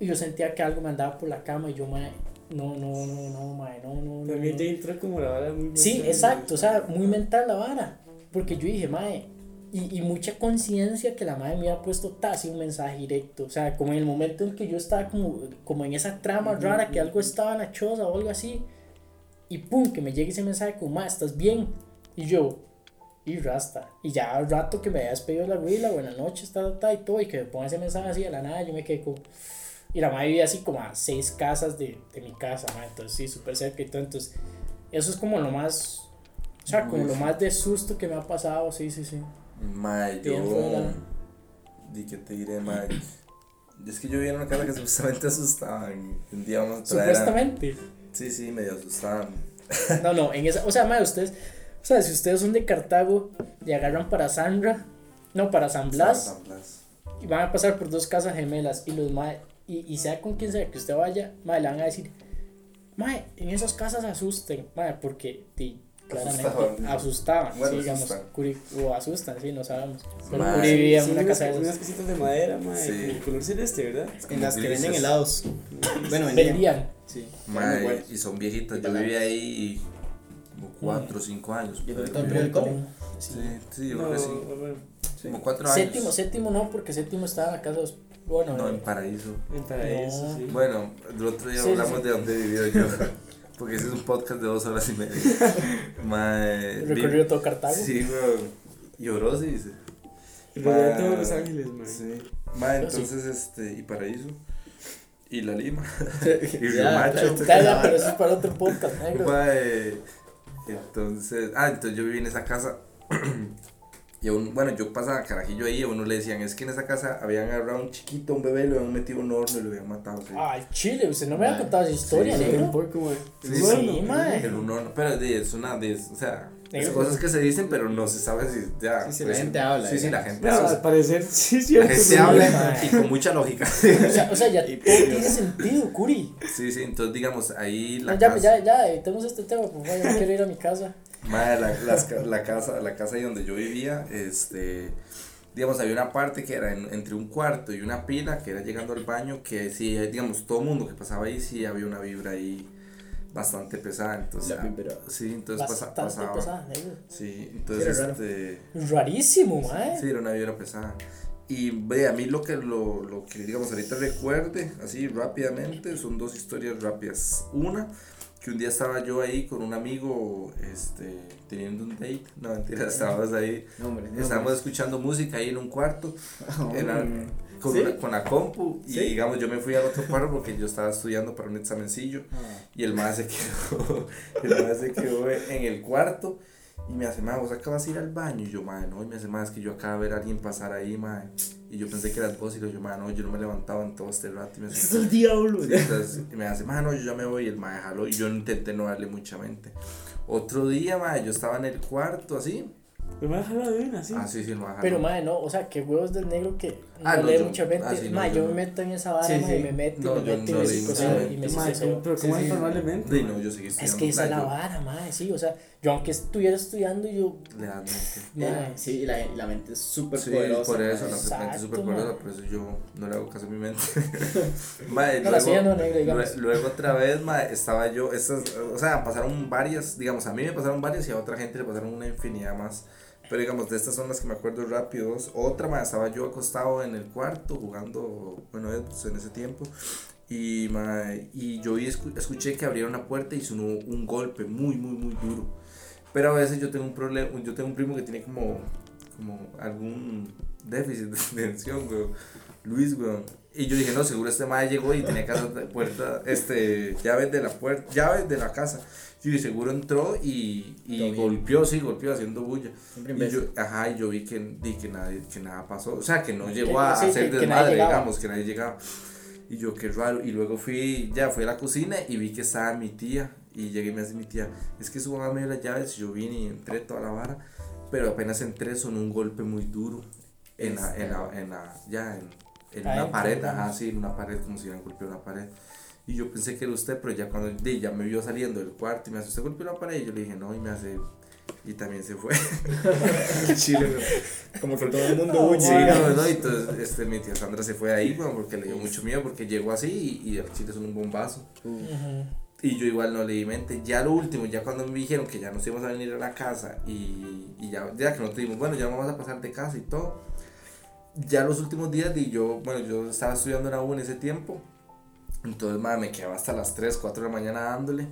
Y yo sentía que algo me andaba por la cama y yo, mae, no, no, no, no, mae, no, no. También te entra como la vara muy Sí, exacto, o sea, muy mental la vara. Porque yo dije, mae, y, y mucha conciencia que la madre me había puesto casi un mensaje directo. O sea, como en el momento en que yo estaba como, como en esa trama rara, que algo estaba en la choza o algo así. Y pum, que me llegue ese mensaje como, mae, ¿estás bien? Y yo, y rasta. Y ya al rato que me había despedido la ruila, buenas noches, está, está, y todo, y que me ponga ese mensaje así de la nada, yo me quedé como y la madre vivía así como a seis casas de, de mi casa, entonces sí, súper cerca y todo. Entonces, eso es como lo más, o sea, como lo más de susto que me ha pasado, sí, sí, sí. Mae, yo. Di que te diré, mae. Es que yo vi en una casa que supuestamente asustaban. Un día vamos a traer. Supuestamente. Sí, sí, medio asustaban. No, no, en esa. O sea, mae, ustedes. O sea, si ustedes son de Cartago y agarran para Sandra. No, para San Blas. San Blas. Y van a pasar por dos casas gemelas. Y los mae y, y sea con quien sea que usted vaya, madre, le van a decir, madre, en esas casas asusten, madre, porque Claramente. Asustaban, Bueno, sí, digamos. asustan. Curi, o asustan, sí, no sabemos. Pero Mae. Curi vivía en una casa de Unas casitas de madera, mae, Sí. el color celeste, ¿verdad? En las que venden helados. Bueno, vendían. Vendían. Sí. Buenos. y son viejitas. Yo baratas. viví ahí como 4 o 5 años. Y por todo ahí. el periódico. Sí, sí, yo No, creo que sí. bueno, Como 4 años. Séptimo, séptimo no, porque séptimo estaba en la casa. de los- Bueno, No, eh, en Paraíso. en paraíso, No. sí. Bueno, el otro día Sí, hablamos sí. de dónde he vivido yo. Porque ese es un podcast de dos horas y media. Mae, vi- recorrido todo Cartago. Sí, weón. Lloró, sí, dice. Mae, todos Los Ángeles, mae. Sí. Mae, Yo sí. entonces, este, y Paraíso. Y La Lima. y Río Macho. esto Ya, es ya, la pero eso es para otro podcast, negro. Mae, entonces, ah, entonces yo viví en esa casa. Y a un, bueno, yo pasaba carajillo ahí y a uno le decían, es que en esa casa habían agarrado a un chiquito, un bebé, lo habían metido en un horno y lo habían matado. Sí. Ay, chile, usted no me ha contado esa historia, Sí, sí. negro. Tampoco, mae. Sí, Bueno, sí, mae. En un horno, pero es una de, o sea, es cosas que se dicen, pero no se sabe si ya. Sí, sí, pues, la gente habla, Sí, sí, la gente habla. al parecer, sí, sí. La gente habla y con mucha lógica. O sea, o sea, ya todo tiene sentido, Curi. Sí, sí, entonces digamos, ahí la No, ya, casa, ya, ya, evitemos este tema, por favor, yo no quiero ir a mi casa. Madre, la, las la casa, la casa ahí donde yo vivía, este, digamos, había una parte que era en- entre un cuarto y una pila, que era llegando al baño, que sí, digamos, todo mundo que pasaba ahí, sí había una vibra ahí bastante pesada, entonces, La vibra. sí, entonces pasa- pasaba, pesada, negro. sí, entonces, Sí, raro. este, Rarísimo, mae. Sí, era una vibra pesada. Y ve, a mí lo que, lo, lo que digamos ahorita recuerde, así rápidamente, son dos historias rápidas. Una, que un día estaba yo ahí con un amigo, este, teniendo un date, no mentira, estábamos ahí, No, hombre, no, estábamos hombre. escuchando música ahí en un cuarto, la- con, ¿Sí? una- con la compu, y ¿Sí? digamos yo me fui al otro cuarto porque yo estaba estudiando para un examencillo, Ah. y el más se quedó, el más se quedó en el cuarto y me hace, madre, vos acabas de ir al baño. Y yo, madre, no, y me hace, más es que yo acabo de ver a alguien pasar ahí, madre. Y yo pensé que eras vos y yo, madre, no, yo no me levantaba en todo este rato. Y me Es hace, el diablo. Sí, entonces, y me hace, madre, no, yo ya me voy. Y el madre jaló y yo intenté no darle mucha mente. Otro día, madre, yo estaba en el cuarto así. Pero me ha jalado de una, sí. Ah, sí, sí, el madre jaló. Pero, mae, no, o sea, que huevos del negro que Ah, no, yo- mucha mente. ah, sí, no, mae, yo yo no. me meto en esa vara, Sí, sí. me meto No, y me meto y no me leí psico- mucha y me psico- pero Sí, ¿cómo sí. informalmente? Sí, no, yo seguí Es estudiando. que esa es la vara, mae, sí, o sea, yo aunque estuviera estudiando, yo, le das mente. mae, Sí, y la, y la mente es súper Sí, poderosa. por eso, la mente es súper poderosa, por eso yo no le hago caso a mi mente. No, la suya no, negro, luego otra vez, mae, estaba yo, estas, o sea, pasaron varias, digamos, a mí me pasaron varias y a otra gente le pasaron una infinidad más. Pero digamos, de estas son las que me acuerdo rápidos. Otra, mae, estaba yo acostado en el cuarto jugando, bueno, pues, en ese tiempo. Y, mae, y yo escuché que abrieron una puerta y sonó un golpe muy, muy, muy duro. Pero a veces yo tengo un problema, yo tengo un primo que tiene como, como algún déficit de atención, weón. Luis, weón. Y yo dije, no, seguro este madre llegó y tenía casa puerta, este, llaves de la puerta, llaves de la casa. Yo dije, seguro entró y, y golpeó, sí, golpeó haciendo bulla. Y yo, ajá, y yo vi que, di que, nadie, que nada pasó. O sea, que no llegó a sí, hacer que nadie desmadre, digamos, que nadie llegaba. Y yo, qué raro. Y luego fui, ya fui a la cocina y vi que estaba mi tía. Y llegué y me hace mi tía, es que su mamá me dio las llaves y yo vine y entré toda la vara. Pero apenas entré sonó un golpe muy duro en la, en la, en la, ya, en, en una pared, ajá, sí, en una pared, como si hubieran golpeado una pared. Y yo pensé que era usted, pero ya cuando ya me vio saliendo del cuarto y me hace, ¿usted golpeó una pared? Y yo le dije, no, y me hace, y también se fue. Chile. Como que todo el mundo huye. Sí, no, no, y entonces este, mi tía Sandra se fue ahí, güey, porque le dio mucho miedo, porque llegó así y, y el chile son un bombazo. Uh. Y yo igual no le di mente. Ya lo último, ya cuando me dijeron que ya nos íbamos a venir a la casa y, y ya, ya que nos dijimos, bueno, ya vamos a pasar de casa y todo. Ya los últimos días, y yo, bueno, yo estaba estudiando en la U en ese tiempo. Entonces, madre, me quedaba hasta las 3, 4 de la mañana dándole.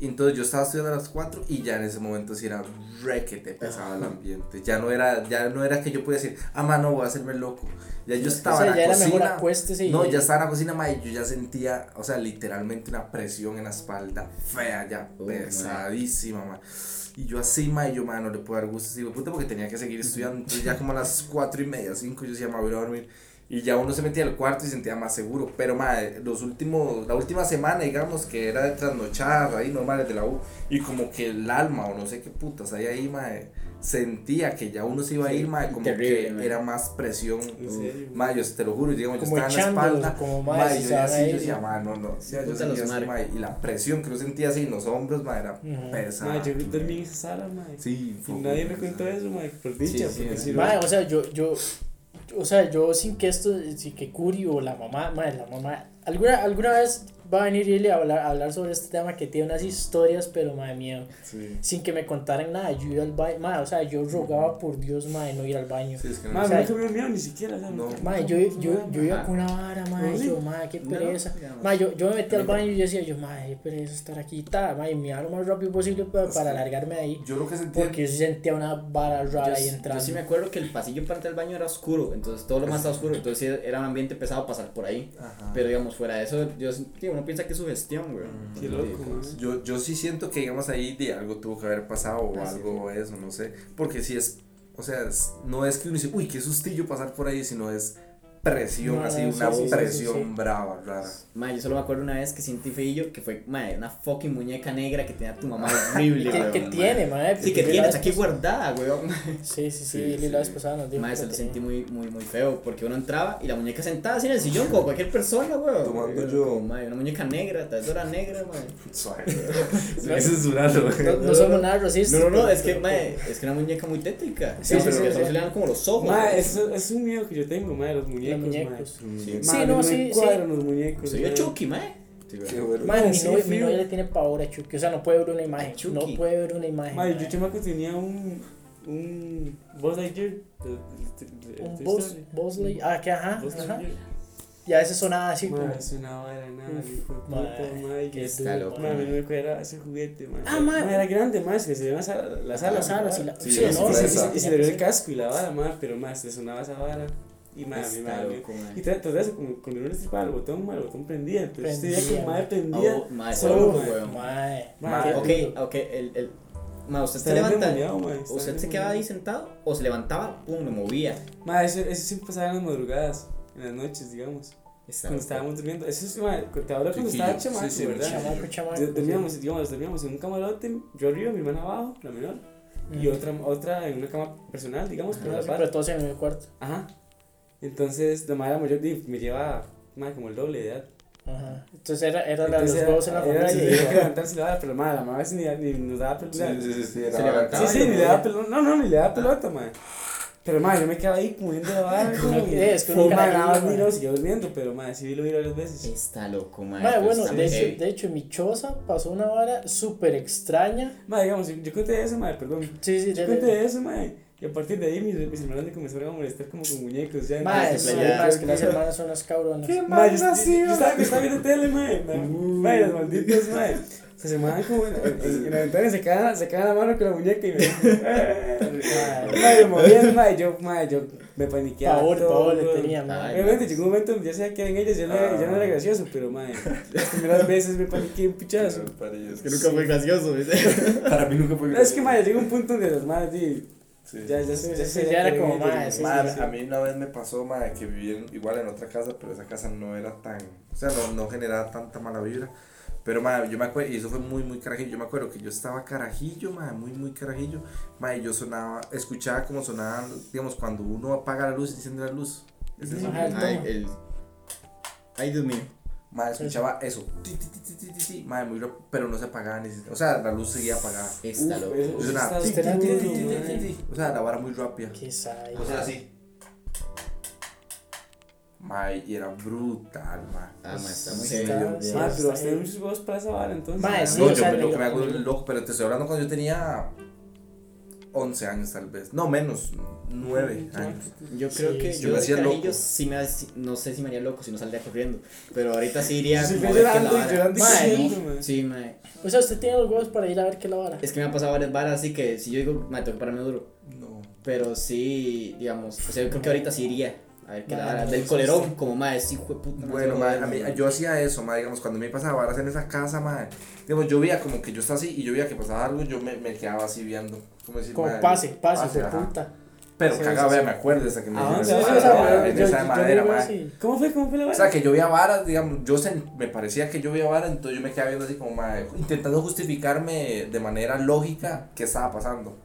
Y entonces yo estaba estudiando a las 4 y ya en ese momento sí era requete pesado el ambiente. Ya no era, ya no era que yo podía decir, ah, mano, voy a hacerme loco. Ya yo O estaba sea, en la ya era mejor cocina. acuéstese y... No, ya estaba en la cocina, ma, y yo ya sentía, o sea, literalmente una presión en la espalda fea, ya Uy, pesadísima, ma. Y yo así, ma, y yo, ma, no le puedo dar gusto, digo, puta, porque tenía que seguir estudiando. Entonces ya como a las cuatro y media, cinco, yo decía, ma, voy a dormir. Y ya uno se metía al cuarto y sentía más seguro. Pero, ma, los últimos, la última semana, digamos, que era de trasnochadas ahí, normales de la U. Y como que el alma, o no sé qué putas, hay ahí, ma, sentía que ya uno se iba a ir, mae, como terrible, que mae. era más presión. ¿En serio? Mae, yo te lo juro, digamos, yo Como estaba en la espalda. como, mae, si yo decía, yo decía, sí. mae, no, no. O sea, yo sentía así, mae, y la presión que yo sentía así en los hombros, mae, era Ujú. pesada. Mae, yo dormí en esa sala, mae. Sí, Y fue nadie me contó eso, mae, por dicha, Sí, sí, porque sí. si Mae, o sea, yo, yo, o sea, yo sin que esto, sin que Curi o la mamá, mae, la mamá, alguna, alguna vez va a venir y a hablar, a hablar sobre este tema que tiene unas historias, pero mae, miedo, Sí. sin que me contaran nada, yo iba al baño, mae, o sea, yo rogaba por Dios, mae, no ir al baño. Sí, es que no. Mae, o sea, nunca me miedo ni siquiera, o sea, No. nunca- Mae, yo, yo, yo iba con una vara, Sí. yo, mae, qué No, pereza. Mae, yo, yo me metí al baño y yo decía, yo, mae, qué pereza estar aquí, ta, mae, me hago lo más rápido posible para, para alargarme de ahí. Yo lo que sentía. Porque yo sentía una vara rara Yo, ahí yo entrando. sí me acuerdo que el pasillo para entrar al baño era oscuro, entonces todo lo más estaba oscuro, entonces era un ambiente pesado pasar por ahí. Ajá. Pero digamos, fuera de eso, yo, tío, uno piensa que es su gestión, güey. Mm. Qué loco, mae. Yo, yo sí siento que, digamos, ahí de algo tuvo que haber pasado o Ah, sí, algo eso, no sé. Porque si es, o sea, es- no es que uno dice, uy, qué sustillo pasar por ahí, sino es presión, No, así, una sí, presión sí, sí. brava, rara. Mae, yo solo me acuerdo una vez que sentí feillo que fue, mae, una fucking muñeca negra que tenía tu mamá horrible, ¿Qué, weón, qué mae. tiene, mae? Sí, que tienes la aquí guardada, weón. Sí, sí, sí, Sí, Lili la vez pasada nos dijo Mae, que se lo sentí muy, muy, muy feo, porque uno entraba y la muñeca sentada así en el sillón, como cualquier persona, weón. Tomando Como, yo. mae, una muñeca negra, tal vez era negra, mae. Suave. Se me censurando, No, no somos nada racistas. No, no, no, es que, mae, es que una muñeca muy tétrica. Sí, Sí, sí, pero que le dan como los ojos. eso es un miedo que yo tengo, mae, los muñecos, mae. muñecos. Sí. Sí, no, sí, cuadran los muñecos. Soy yo mae. Chucky, mae. Sí, bueno. Mi, Sí, novia, mi novia le tiene pavor a Chucky, o sea, no puede ver una imagen, Chucky. no puede ver una imagen. Mae, mae. yo chamaco tenía un. Un. Buzz Lightyear. Un Buzz, Story. Buzz Lightyear, ah, que ajá, Buzz ajá. Y a veces sonaba así como... Una vara, nada, hijo de puta, que- Está loco. Mae, a mí mae. no me cuadra ese juguete, mae. Ah. Mae, era grande, mae, se le dio la sala. La sala, La sala, sí, la- Sí, sí, la no, Y se, sí, y sí, se sí, le dio sí. el casco y la vara, pero se le sonaba esa vara. Y loco, mae. Y como cuando uno le estripaba el botón, mae, el botón prendía. Entonces, este día Prendía. que mae prendía. Oh, mae, solo, Mae, qué Ok, ok, el, el, ma, usted se Estaba levanta, usted se quedaba ahí sentado, o se levantaba, pum, lo movía. Mae, eso, eso siempre pasaba en las madrugadas, en las noches, digamos. Está Cuando estábamos durmiendo. Eso es, mae, te hablo cuando estaba chamaco, Sí, sí, ¿verdad? Chamaco, chamaco. Dormíamos, digamos, dormíamos en un camarote, yo arriba, mi hermana abajo, la menor, y Mm. otra, otra en una cama personal, digamos, pero pero todos en el cuarto. Ajá. Entonces, la madre mayor di- me lleva, mae, como el doble de edad. Ajá. Entonces era, era la de los Entonces, huevos en la era- familia. tenía que levantarse la vara, pero madre, la madre ni, ni nos daba pelota. Sí, sí, sí, sí, Se era- levantaba. Sí, sí, ni le daba pelota. No, no, ni le daba pelota, madre. Pero madre, yo me quedaba ahí moviendo la vara. como No, es que madre, carajillo, nada más miró, siguió durmiendo, pero madre, sí lo vi varias veces. Está loco. Mae, pero bueno, de hecho, de hecho, en mi choza pasó una vara súper extraña. Madre, digamos, yo conté eso, madre, perdón. Sí, sí, Yo conté eso, madre. Y a partir de ahí mis, mis hermanos me comenzaron a molestar como con muñecos. Ya, Mae, sí, es que las hermanas son unas cabronas. Mae, yo, yo, yo estaba, yo estaba viendo tele, mae. Mae, las malditas, mae. Se asomaban como en, en, en, la ventana y se quedaban, se la mano con la muñeca y me. Me movían, mae. Yo, mae, yo me paniqueaba. Pavor, todo, pavor le tenía, mae. Obviamente llegó un momento donde ya sabía que eran ellas, ya no, era, ya no era gracioso, pero mae. Las primeras veces me paniqué un pichazo. Es Que nunca fue gracioso, ¿viste? Para mí nunca fue No, es que mae, llega un punto donde las madres, di, Sí. ya, ya, Sí, ya, sí, ya era como, sí. a mí una vez me pasó, madre, que viví en- igual en otra casa, pero esa casa no era tan, o sea, no, no generaba tanta mala vibra. Pero, madre, yo me acuerdo, y eso fue muy, muy carajillo, yo me acuerdo que yo estaba carajillo, madre, muy, muy carajillo, madre, y yo sonaba, escuchaba como sonaban, digamos, cuando uno apaga la luz y enciende la luz. Es eso. El. Ay, Dios mío. Madre, escuchaba eso, ti, ti, ti, ti, ti, ti, ti, madre, muy loco, pero no se apagaba ni siquiera, o sea, la luz seguía apagada. Está loco. O sea, la vara muy rápida. Qué. O sea, así. Mae, y era brutal, mae. Ah, mae, está muy Sí, Mae, está pero heavy. muchos huevos para esa vara, entonces. Mae, sí, no, yo me, lo que me hago loco, pero te estoy hablando cuando yo tenía 11 años tal vez. No, menos, 9 años. Yo creo Sí, que sí. yo Me de hacía carajillo loco. sí me no sé si me haría loco si no saldría corriendo, pero ahorita sí iría Sí, como a ver qué la y vara. Mae, corriendo, mae. Sí, mae. O sea, usted tiene los huevos para ir a ver qué la vara. Es que me ha pasado varias varas así que si yo digo, me tengo que pararme duro, No. pero sí, digamos, o sea, yo creo que ahorita sí iría a ver la no, del colerón, sí. como mae, sí, de puta. no Bueno, mae, a mí, yo hacía eso, mae, digamos, cuando me pasaba varas en esa casa, mae. Digamos, yo veía como que yo estaba así y yo veía que pasaba algo, yo me, me quedaba así viendo. Como decir, Como pase, pase, hijo de puta. Pero Sí, cagaba, sí, me acuerdo esa que me ¿A dónde? dijeron, Sí, esa sí, sí, vara, en yo- esa yo madera, así. ¿Cómo fue? ¿Cómo fue la O vara? sea, que yo veía varas, digamos, yo sen- me parecía que yo veía varas, entonces yo me quedaba viendo así como, mae, intentando justificarme de manera lógica qué estaba pasando.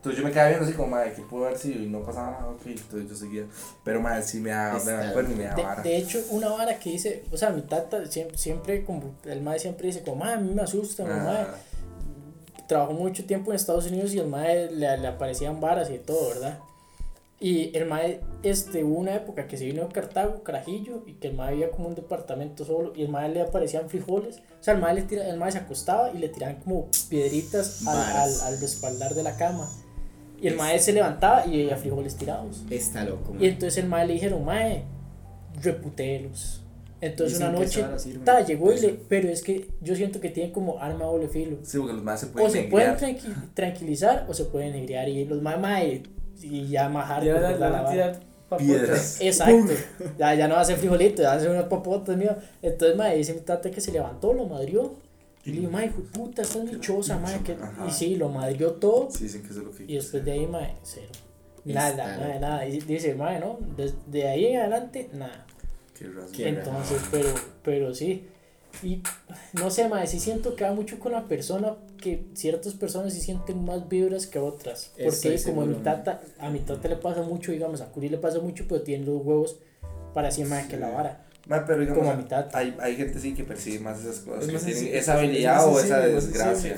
Entonces yo me quedaba viendo así como, madre, ¿qué pudo haber sido? Y no pasaba nada, ok, entonces yo seguía. Pero, madre, sí me da, me da acuerdo y me da de, vara. de hecho, una vara que dice, o sea, mi tata siempre, siempre como, el madre siempre dice como, madre, a mí me asusta, mi madre. Ah, Trabajó mucho tiempo en Estados Unidos y el madre le, le aparecían varas y todo, ¿verdad? Y el mae, este, hubo una época que se vino a Cartago, Carajillo, y que el mae vivía como un departamento solo, y el mae le aparecían frijoles, o sea, el mae, le tira, el mae se acostaba y le tiraban como piedritas al, al, al respaldar de la cama. Y el mae se levantaba y veía frijoles tirados. Está loco, Y entonces el mae le dijeron, mae, reputelos. Entonces Dicen una noche, ta, llegó y le, pero es que yo siento que tiene como arma doble filo. Sí, porque los más se O pueden se pueden tranqui- tranquilizar o se pueden negrear. Y los mae, mae, y ya majar. Ya la, la van a tirar papotas. Piedras. Exacto. Ya, ya no va a ser frijolito, ya va a ser unas popotas, mío. Entonces, mae, dice mi tata que se levantó, lo madrió. Y le digo, de puta, esta es mi choza, mae. Que... Y sí, lo madrió todo. Sí, dicen que eso es lo que Y después de ahí, mae, cero. Nada, nada, nada. Y dice, mae, no, desde ahí en adelante, nada. Qué. Qué Entonces, pero, pero sí. Y no sé, mae, sí siento que va mucho con la persona, que ciertas personas sí sienten más vibras que otras. Porque Estoy como a mi tata, a mi tata le pasa mucho, digamos, a Curi le pasa mucho, pero tiene los huevos para así más que la vara. Ma, pero digamos, Como a mitad. Hay, hay gente sí que percibe más esas cosas, Es que tienen esa es habilidad o esa desgracia.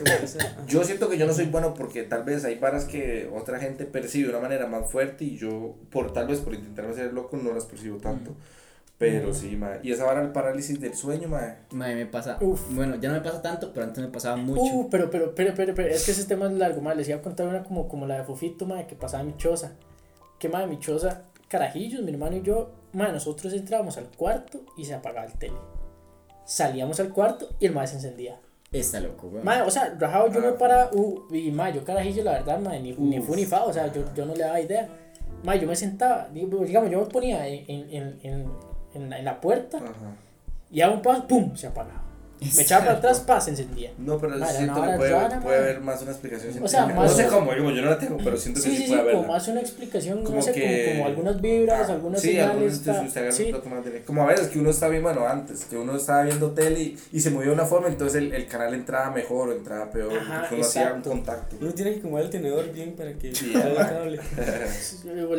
Yo siento que yo no soy bueno porque tal vez hay varas que otra gente percibe de una manera más fuerte y yo, por tal vez por intentar ser loco, no las percibo tanto. Pero Mm. sí, ma. Y esa vara del parálisis del sueño, ma. Madre, me pasa. Uf. Bueno, ya no me pasa tanto, pero antes me pasaba mucho. Uh, pero, pero, pero, pero, pero, es que ese tema es largo, madre. Les iba a contar una como, como la de Fofito, madre, que pasaba en mi choza. Que, madre, mi choza, carajillos, mi hermano y yo, madre, nosotros entrábamos al cuarto y se apagaba el tele. Salíamos al cuarto y el madre se encendía. Está loco, weón. Madre, o sea, rajado yo me Ah. paraba, uh, y madre, yo carajillo, la verdad, madre, ni, ni fu ni fa, o sea, yo, yo no le daba idea. Madre, yo me sentaba, digamos, yo me ponía en, en, en, en, en la, en la puerta Ajá. y a un paso, ¡pum! se apagaba. Me echaba para atrás, pa, se encendía. No, pero era siento que puede, rara, puede haber más una explicación O sea, más- no sé cómo, yo, yo no la tengo, pero siento que Sí, sí, sí, sí, puede haberla. como más una explicación, Como no sé, que- como, como algunas vibras, Ah, algunas sí, algunos señales. entonces ta- sí. un plato más de- Como a veces que uno está bien, bueno, antes, que uno estaba viendo tele y, y se movió de una forma, entonces el, el canal entraba mejor o entraba peor, Ajá, porque uno hacía un contacto. Uno tiene que acomodar el tenedor bien para que Sí, el cable.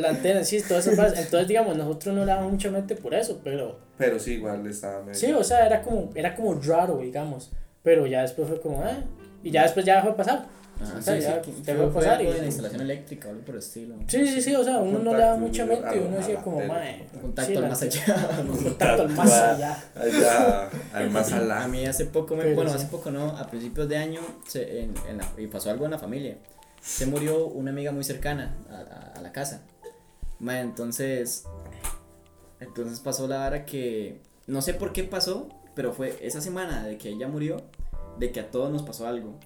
La antena, sí, todas esas cosas. Entonces, digamos, nosotros no le damos mucha mente por eso, pero Pero sí, igual estaba medio. sí, o sea, era como, era como raro, digamos. Pero ya después fue como, ah, y ya después ya dejó de pasar. Ajá, o sea, sí, ya sí, te fue- va a fue pasar algo y- de la instalación eléctrica o algo por el estilo. Sí, sí, sí, o sea, uno no le da mucha mente y uno a decía como, mae. Contacto al más allá. Contacto al más allá. Allá, al más A mí hace poco, me, bueno, sí. hace poco no, a principios de año, se, en, en la- y pasó algo en la familia. Se murió una amiga muy cercana a, a- a la casa. Ma, entonces, entonces pasó la hora que, no sé por qué pasó, pero fue esa semana de que ella murió, de que a todos nos pasó algo.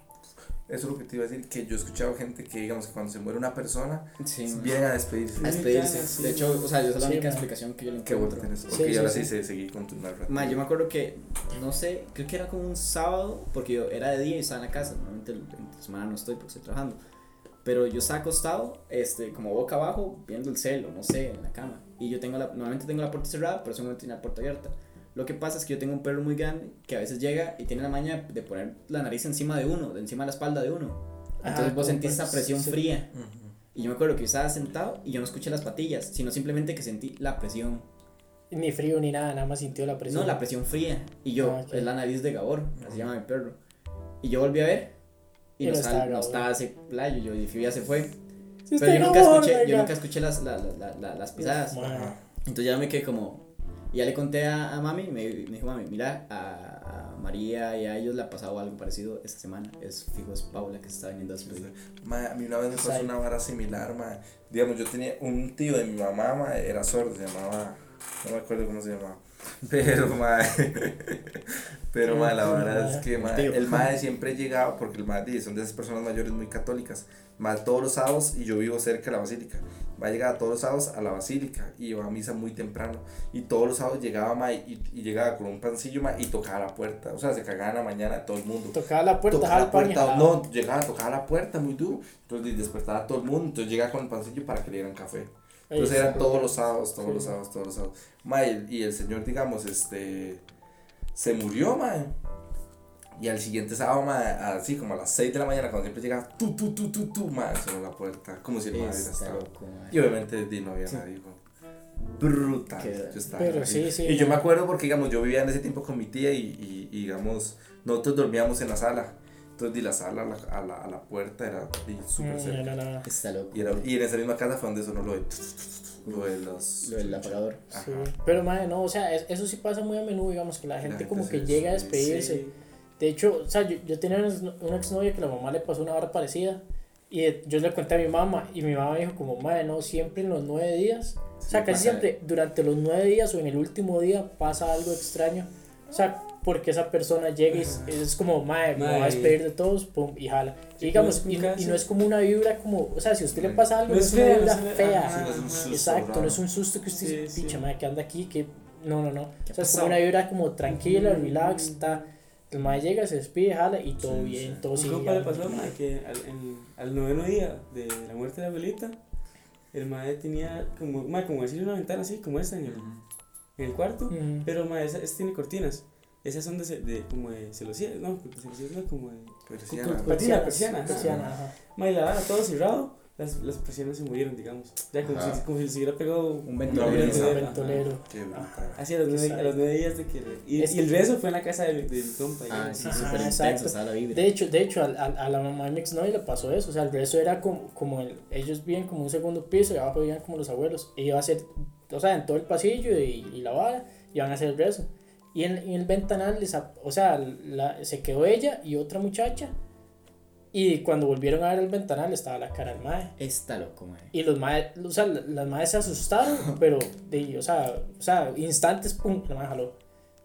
Eso es lo que te iba a decir, que yo he escuchado gente que, digamos, que cuando se muere una persona, Sí, vienen a despedirse. a despedirse. Sí, De hecho, o sea, esa es la Sí, única ma. explicación que yo le Qué bueno encuentro. tenés. Ok, sí, ahora sí. sí, se seguí con tu narrativa. Ma, yo me acuerdo que, no sé, creo que era como un sábado, porque yo era de día y estaba en la casa, normalmente en semana no estoy porque estoy trabajando, pero yo estaba acostado, este, como boca abajo, viendo el celo, no sé, en la cama, y yo tengo la, normalmente tengo la puerta cerrada, pero momento tenía la puerta abierta. Lo que pasa es que yo tengo un perro muy grande que a veces llega y tiene la maña de poner la nariz encima de uno, de encima de la espalda de uno. Entonces Ajá, vos sentís pues, esa presión sí. fría. Ujú. Y yo me acuerdo que yo estaba sentado y yo no escuché las patillas, sino simplemente que sentí la presión. Ni frío ni nada, nada más sintió la presión. No, la presión fría. Y yo, Ah, ok. es la nariz de Gabor, así llama mi perro. Y yo volví a ver y, Y no, estaba, no estaba ese playo. Yo dije, ya se fue. Pero yo nunca Gabor, escuché, yo nunca escuché las, la- la- la- la- las pisadas. Man. Entonces ya me quedé como. Y ya le conté a, a mami, me, me dijo, mami, mira, a, a María y a ellos le ha pasado algo parecido esta semana. Es fijo, es Paula que se está viniendo a despedir. Ma, a mí una vez me pasó una vara similar, ma. Digamos, yo tenía un tío de mi mamá, ma, era sordo, se llamaba, no me acuerdo cómo se llamaba. Pero, ma, pero, ma, la verdad es que, ma, Tío. el madre siempre llegaba, porque el madre son de esas personas mayores muy católicas, más todos los sábados, y yo vivo cerca de la basílica, va a llegar todos los sábados a la basílica, y iba a misa muy temprano, y todos los sábados llegaba, ma, y, y llegaba con un pancillo, ma, y tocaba la puerta, o sea, se cagaba en la mañana todo el mundo. Tocaba la puerta, tocaba la puerta, no, llegaba, tocaba la puerta muy duro, entonces despertaba a todo el mundo, entonces llegaba con el pancillo para que le dieran café. Entonces eran todos los sábados, todos Sí. los sábados, todos los sábados. Ma, y, el, señor, digamos, este, se murió, ma. Y al siguiente sábado, mae, así como a las 6 de la mañana, cuando siempre llegaba, tu, tu, tu, tu, tu, mae, sonó la puerta, como si el mae hubiera estado. loco, mae. Y obviamente di, no había nadie, güey. Brutal. Qué- Yo estaba Pero sí, sí, Y yo me acuerdo porque, digamos, yo vivía en ese tiempo con mi tía y, y, y, digamos, nosotros dormíamos en la sala. Entonces, di la sala a la, a la, a la puerta era súper Mm, cerca. no, no, no. Está loco. Y, era, y en esa misma casa fue donde sonó lo de, lo de los... Lo del apagador. Ajá. Sí. Pero, madre, no, o sea, es- eso sí pasa muy a menudo, digamos, que la gente gente como que llega a despedirse. Sí. De hecho, o sea, yo, yo tenía una, ex- una exnovia que la mamá le pasó una hora parecida. Y eh, yo le conté a mi mamá y mi mamá dijo como, madre, no, siempre en los nueve días. O sea, Sí, casi siempre durante los nueve días o en el último día pasa algo extraño. O sea, porque esa persona llega y es, es como, madre, me va a despedir de todos, pum, y jala. Y digamos, y, es y no es como una vibra como, o sea, si a usted le pasa algo, No es es una vibra es- fea. es Exacto, no es un susto que usted dice, picha, madre, que anda aquí, que no, no, no. ¿Qué O sea, es como una vibra como tranquila, relax, está. El mae llega, se despide, jala y todo Sí, bien, sí. todo sigue. compa le pasó, mae, que al, en- al noveno día de la muerte de la abuelita, el mae tenía como, mae, como decir una ventana así, como esta en el, en el cuarto, Ujú. pero mae, esa, esa tiene cortinas. Esas son de, de como de celosías, no, celosías no, como de... Persiana. Persiana, ajá. persiana, ajá. Mae, la todo cerrado, las, las persianas se murieron, digamos. Ya como, si, como si se hubiera pegado... Un ventolero. Así a los, nueve, a los nueve días de que... Y, Es y el rezo fue en la casa de, de mi compa. Ah, sí, súper exacto. intenso, estaba la vibra. De hecho, de hecho, a, a, a la mamá de mi exnovio le pasó eso. O sea, el rezo era como, como el, ellos viven como un segundo piso y abajo vivían como los abuelos. Y iba a hacer, o sea, en todo el pasillo y, y la vara, iban a hacer el rezo. Y en, en el ventanal, les, o sea, la, se quedó ella y otra muchacha. Y cuando volvieron a ver el ventanal estaba la cara del mae. Está loco, mae. Y los maes, o sea, las maes se asustaron, pero, de, o, sea, o sea, instantes, pum, la mae jaló.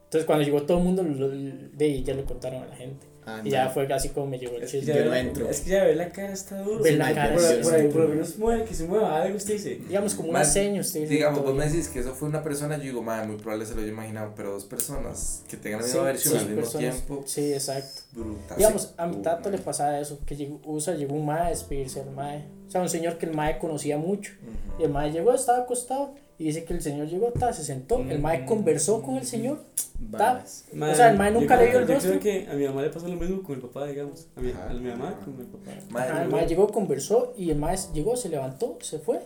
Entonces cuando llegó todo el mundo, lo- de ya le contaron a la gente. Ah, Y ya fue casi como me llegó el chisme. ya Yo no entro. es que ya ver la cara está duro. Sí, la cara, por, por, ahí, por lo menos mueve, que se mueva algo, usted dice. Digamos como usted dice, Digamos, vos me decís que eso fue una persona, yo digo, madre, muy probable se lo haya imaginado, pero dos personas que tengan la misma Sí, versión sí, al mismo personas. tiempo, Sí, exacto. brutal. Digamos, a mi Uh, tato le pasaba eso, que llegó, sea, llegó un mae a despedirse del mae. O sea, un señor que el mae conocía mucho. Y el mae llegó, estaba acostado y dice que el señor llegó, ta, se sentó, el mae conversó con el señor. Varas. O sea, el mae nunca le vio el Yo rostro. creo que a mi mamá le pasó lo mismo con el papá, digamos. A mi, Ajá. a mi mamá con el papá. Madre, Ajá, el mae llegó, conversó y el mae llegó, se levantó, se fue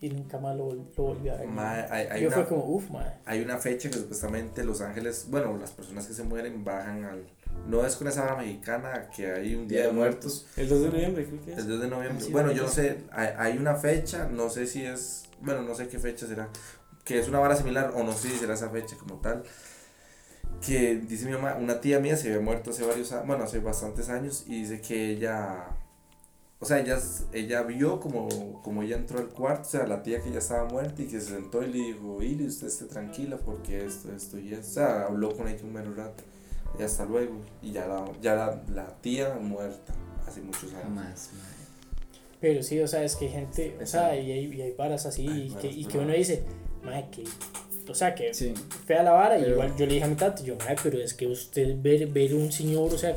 y nunca más lo, lo volvió a ver. Mae, hay, hay Yo una, fue como, uff, mae. hay una fecha que supuestamente Los Ángeles, bueno, las personas que se mueren bajan al. No es con esa hora mexicana que hay un Día de Muertos, El 2 de noviembre, creo que es. el 2 de noviembre. Sí, bueno, yo no sé, hay, hay una fecha, no sé si es. Bueno, no sé qué fecha será. Que es una vara similar, o no sé si será esa fecha como tal. Que dice mi mamá, una tía mía se había muerto hace varios años, bueno, hace bastantes años, y dice que ella. O sea, ella, ella vio como, como ella entró al cuarto, o sea, la tía que ya estaba muerta y que se sentó y le dijo, Ili, usted esté tranquila porque esto, esto y esto. O sea, habló con ella un mero rato. Y hasta luego. Y ya la, ya la, la tía muerta hace muchos años. Jamás, mae. Pero sí, o sea, es que hay gente, o sea, y hay, y hay varas así y, que, y que uno dice, mae, que, o sea, que Sí. fea la vara. y igual yo le dije a mi tato, yo, mae, pero es que usted ver, ver un señor, o sea,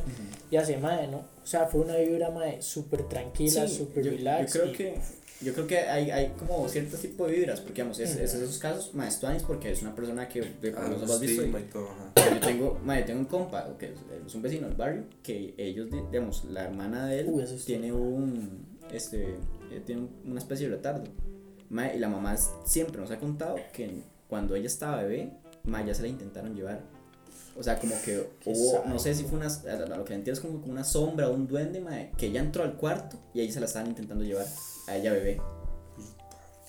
ya se, mae, ¿no? O sea, fue una vibra, mae, súper tranquila, Sí, súper yo, relax. yo creo y- que yo creo que hay, hay como cierto tipo de vibras porque digamos es, es esos casos más tuanis porque es una persona que de, Ah, lo menos has visto y todo, yo tengo ma, yo tengo un compa que es, es un vecino del barrio que ellos di- digamos la hermana de él Uy, eso es tiene un este eh, tiene un- una especie de retardo ma, y la mamá siempre nos ha contado que cuando ella estaba bebé ma, ya se la intentaron llevar o sea, como que hubo, no sé si fue una, a lo que entiendo es como, como una sombra o un duende, mae, que ella entró al cuarto y ahí se la estaban intentando llevar a ella bebé.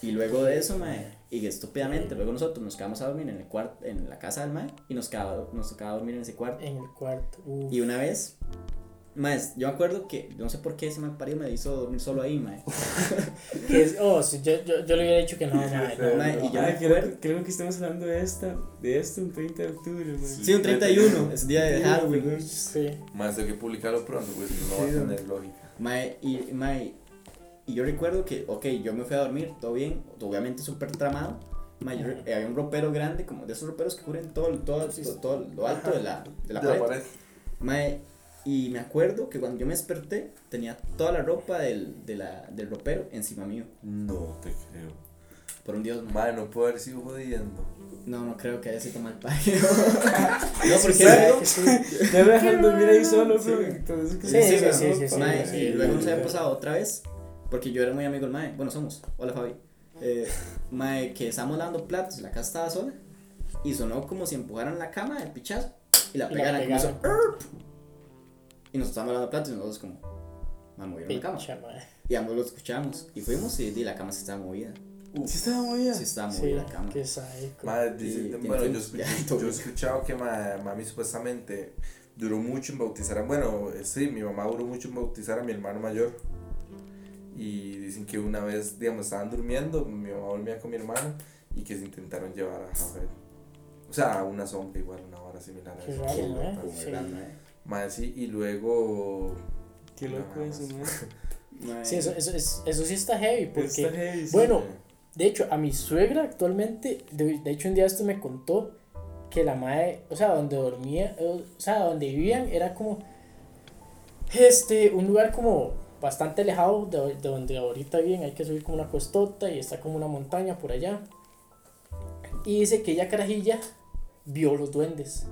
Y luego de eso, mae, y estúpidamente, luego nosotros nos quedamos a dormir en el cuarto, en la casa del mae, y nos quedaba, nos tocaba dormir en ese cuarto. En el cuarto. uf. Y una vez, mae, yo me acuerdo que, no sé por qué ese mal parido me hizo dormir solo ahí, mae. Que es- oh, sí, yo, yo, yo le hubiera dicho que no, mae. no, Mae, no. y yo Ay, creo, creo que estamos hablando de esta, de esto un 30 de octubre, man. Sí, un 31, es día de Halloween. Sí. Más tengo que publicarlo pronto, pues si no, va a Sí, tener lógica. Mae, y, mae, y yo recuerdo que, ok, yo me fui a dormir, todo bien, obviamente súper tramado. Mae, yo eh, había un ropero grande, como de esos roperos que cubren todo, todo, todo, todo lo alto de la, de la De la pared. pared. Mae, y me acuerdo que cuando yo me desperté, tenía toda la ropa del, de la, del ropero encima mío. No te creo. Por un dios. Madre, no puedo haber sido jodiendo. No, no creo que haya sido mal padre. no, porque me dejan dormir ahí solo, Sí, sí, sí, sí, sí, Mae, sí, y sí, luego sí, nos había sí. pasado otra vez, porque yo era muy amigo del Mae. Bueno, somos. Hola, Fabi. Eh, mae, que estábamos lavando platos y la casa estaba sola. Y sonó como si empujaran la cama del pichazo y la Y la pegaran. como pegaran. Y nos estábamos lavando platos y nosotros, como, mae, movieron la cama. Y ambos lo escuchamos. Y fuimos y, y la cama se estaba movida. Sí estaba movida. Sí, estaba Sí, movida la cama. qué sádico. Madre, dice- Y- y bueno, yo, escuché- yo he escuchado que ma- mami supuestamente duró mucho en bautizar a, bueno, eh, sí, mi mamá duró mucho en bautizar a mi hermano mayor. Y dicen que una vez, digamos, estaban durmiendo, mi mamá dormía con mi hermano y que se intentaron llevar a Rafael. O sea, a una sombra igual, una hora similar a Qué eso. raro, Qué ¿eh? Madre, sí, y luego... Qué loco Nada eso, más. man. Mae, Sí, eso, eso, es- eso sí está heavy, porque, Está heavy, sí. bueno, de hecho, a mi suegra actualmente, de, de hecho un día esto me contó que la madre, o sea, donde dormía, eh, o sea, donde vivían era como, este, un lugar como bastante alejado de, de donde ahorita viven, hay que subir como una costota y está como una montaña por allá. Y dice que ella carajilla vio los duendes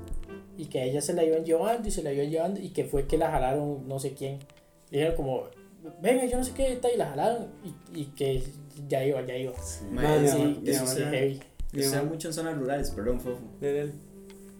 y que a ella se la iban llevando y se la iban llevando y que fue que la jalaron no sé quién. Le dijeron como, venga, yo no sé qué, tal, y la jalaron y, y que ya iba, ya iba. Sí. Man, sí, eso mamá- sí, heavy. Eso se da mamá- mucho en zonas rurales, perdón, Fofo.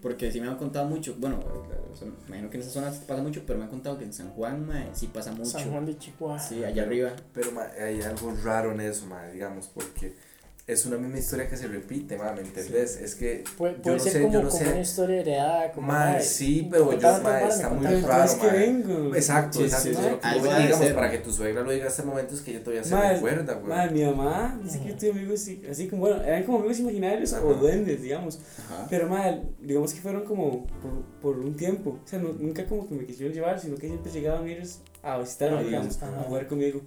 Porque sí me han contado mucho, bueno, eh, me imagino que en esas zonas pasa mucho, pero me han contado que en San Juan, mae, sí pasa mucho. San Juan de Chihuahua. Sí, allá arriba. Pero ma, hay algo raro en eso, ma, digamos, porque es una misma historia que se repite, ma, ¿me entendés? Es que Puede, yo no ser sé, como, yo no como sé. una historia heredada. Como, Ma, sí, pero yo, ma, está me muy raro, es que ma. vengo. Exacto, Sí, exacto. sí, Yo- sí. yo- Algo digamos, ser. para que tu suegra lo diga en este momento es que ella todavía se recuerda, güey. Madre, mi mamá dice que yo tuve amigos así, así como, bueno, eran como amigos imaginarios Ajá. o duendes, digamos. Ajá. Pero, madre, digamos que fueron como por, por un tiempo. O sea, no- nunca como que me quisieron llevar, sino que siempre llegaban ellos a visitarme, Ah, digamos, ajá. a jugar conmigo.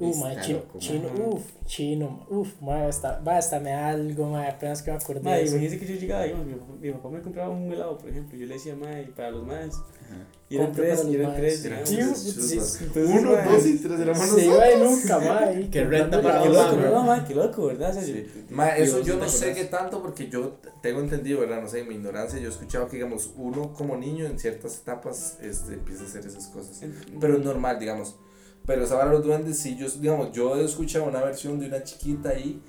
Uh, mae, chino, loco, chino, mae. uf, chino, uf, mae, hasta, va, hasta me da algo, mae, apenas que me acordé Madre, imagínese que yo llegaba, digamos, mi, papá- mi papá me compraba un helado, por ejemplo, yo le decía, madre, para los madres. Y eran tres, para y los eran tres, entonces, Uno, mae, dos y tres mano. Se iba de nunca, mae. Que renta para Qué los loco, maes, no, madre, qué loco, ¿verdad? O sea, Sí. yo- Ma, Y eso yo no sé qué tanto porque yo tengo entendido, ¿verdad? No sé, en mi ignorancia yo he escuchado que, digamos, uno como niño en ciertas etapas este, empieza a hacer esas cosas. Pero es normal, digamos. Pero esa vara de los duendes, sí, yo, digamos, yo he escuchado una versión de una chiquita ahí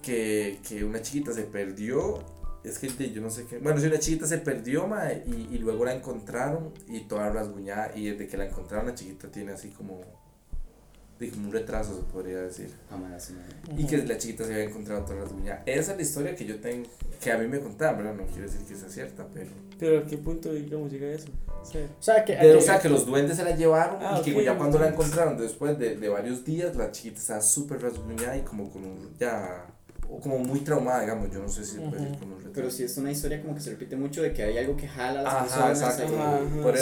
que, que una chiquita se perdió. Es que yo no sé qué. Bueno, si una chiquita se perdió, ma, y, y luego la encontraron y toda rasguñada. Y desde que la encontraron, la chiquita tiene así como. como un retraso, se podría decir. Mae. Y que la chiquita se había encontrado toda rasguñada. Esa es la historia que yo tengo, que a mí me contaban, ¿verdad? No quiero decir que sea cierta, pero. Pero a qué punto, digamos, llega eso. O sea, O sea, que, De- que- o sea, que los duendes se la llevaron Ah, y que ok, ya cuando la encontraron después de, de varios días, la chiquita estaba súper rasguñada y como con un, ya, como muy traumada, digamos, yo no sé si se puede decir un retraso. Pero sí es una historia como que se repite mucho de que hay algo que jala a las Ajá, personas. exacto. sí,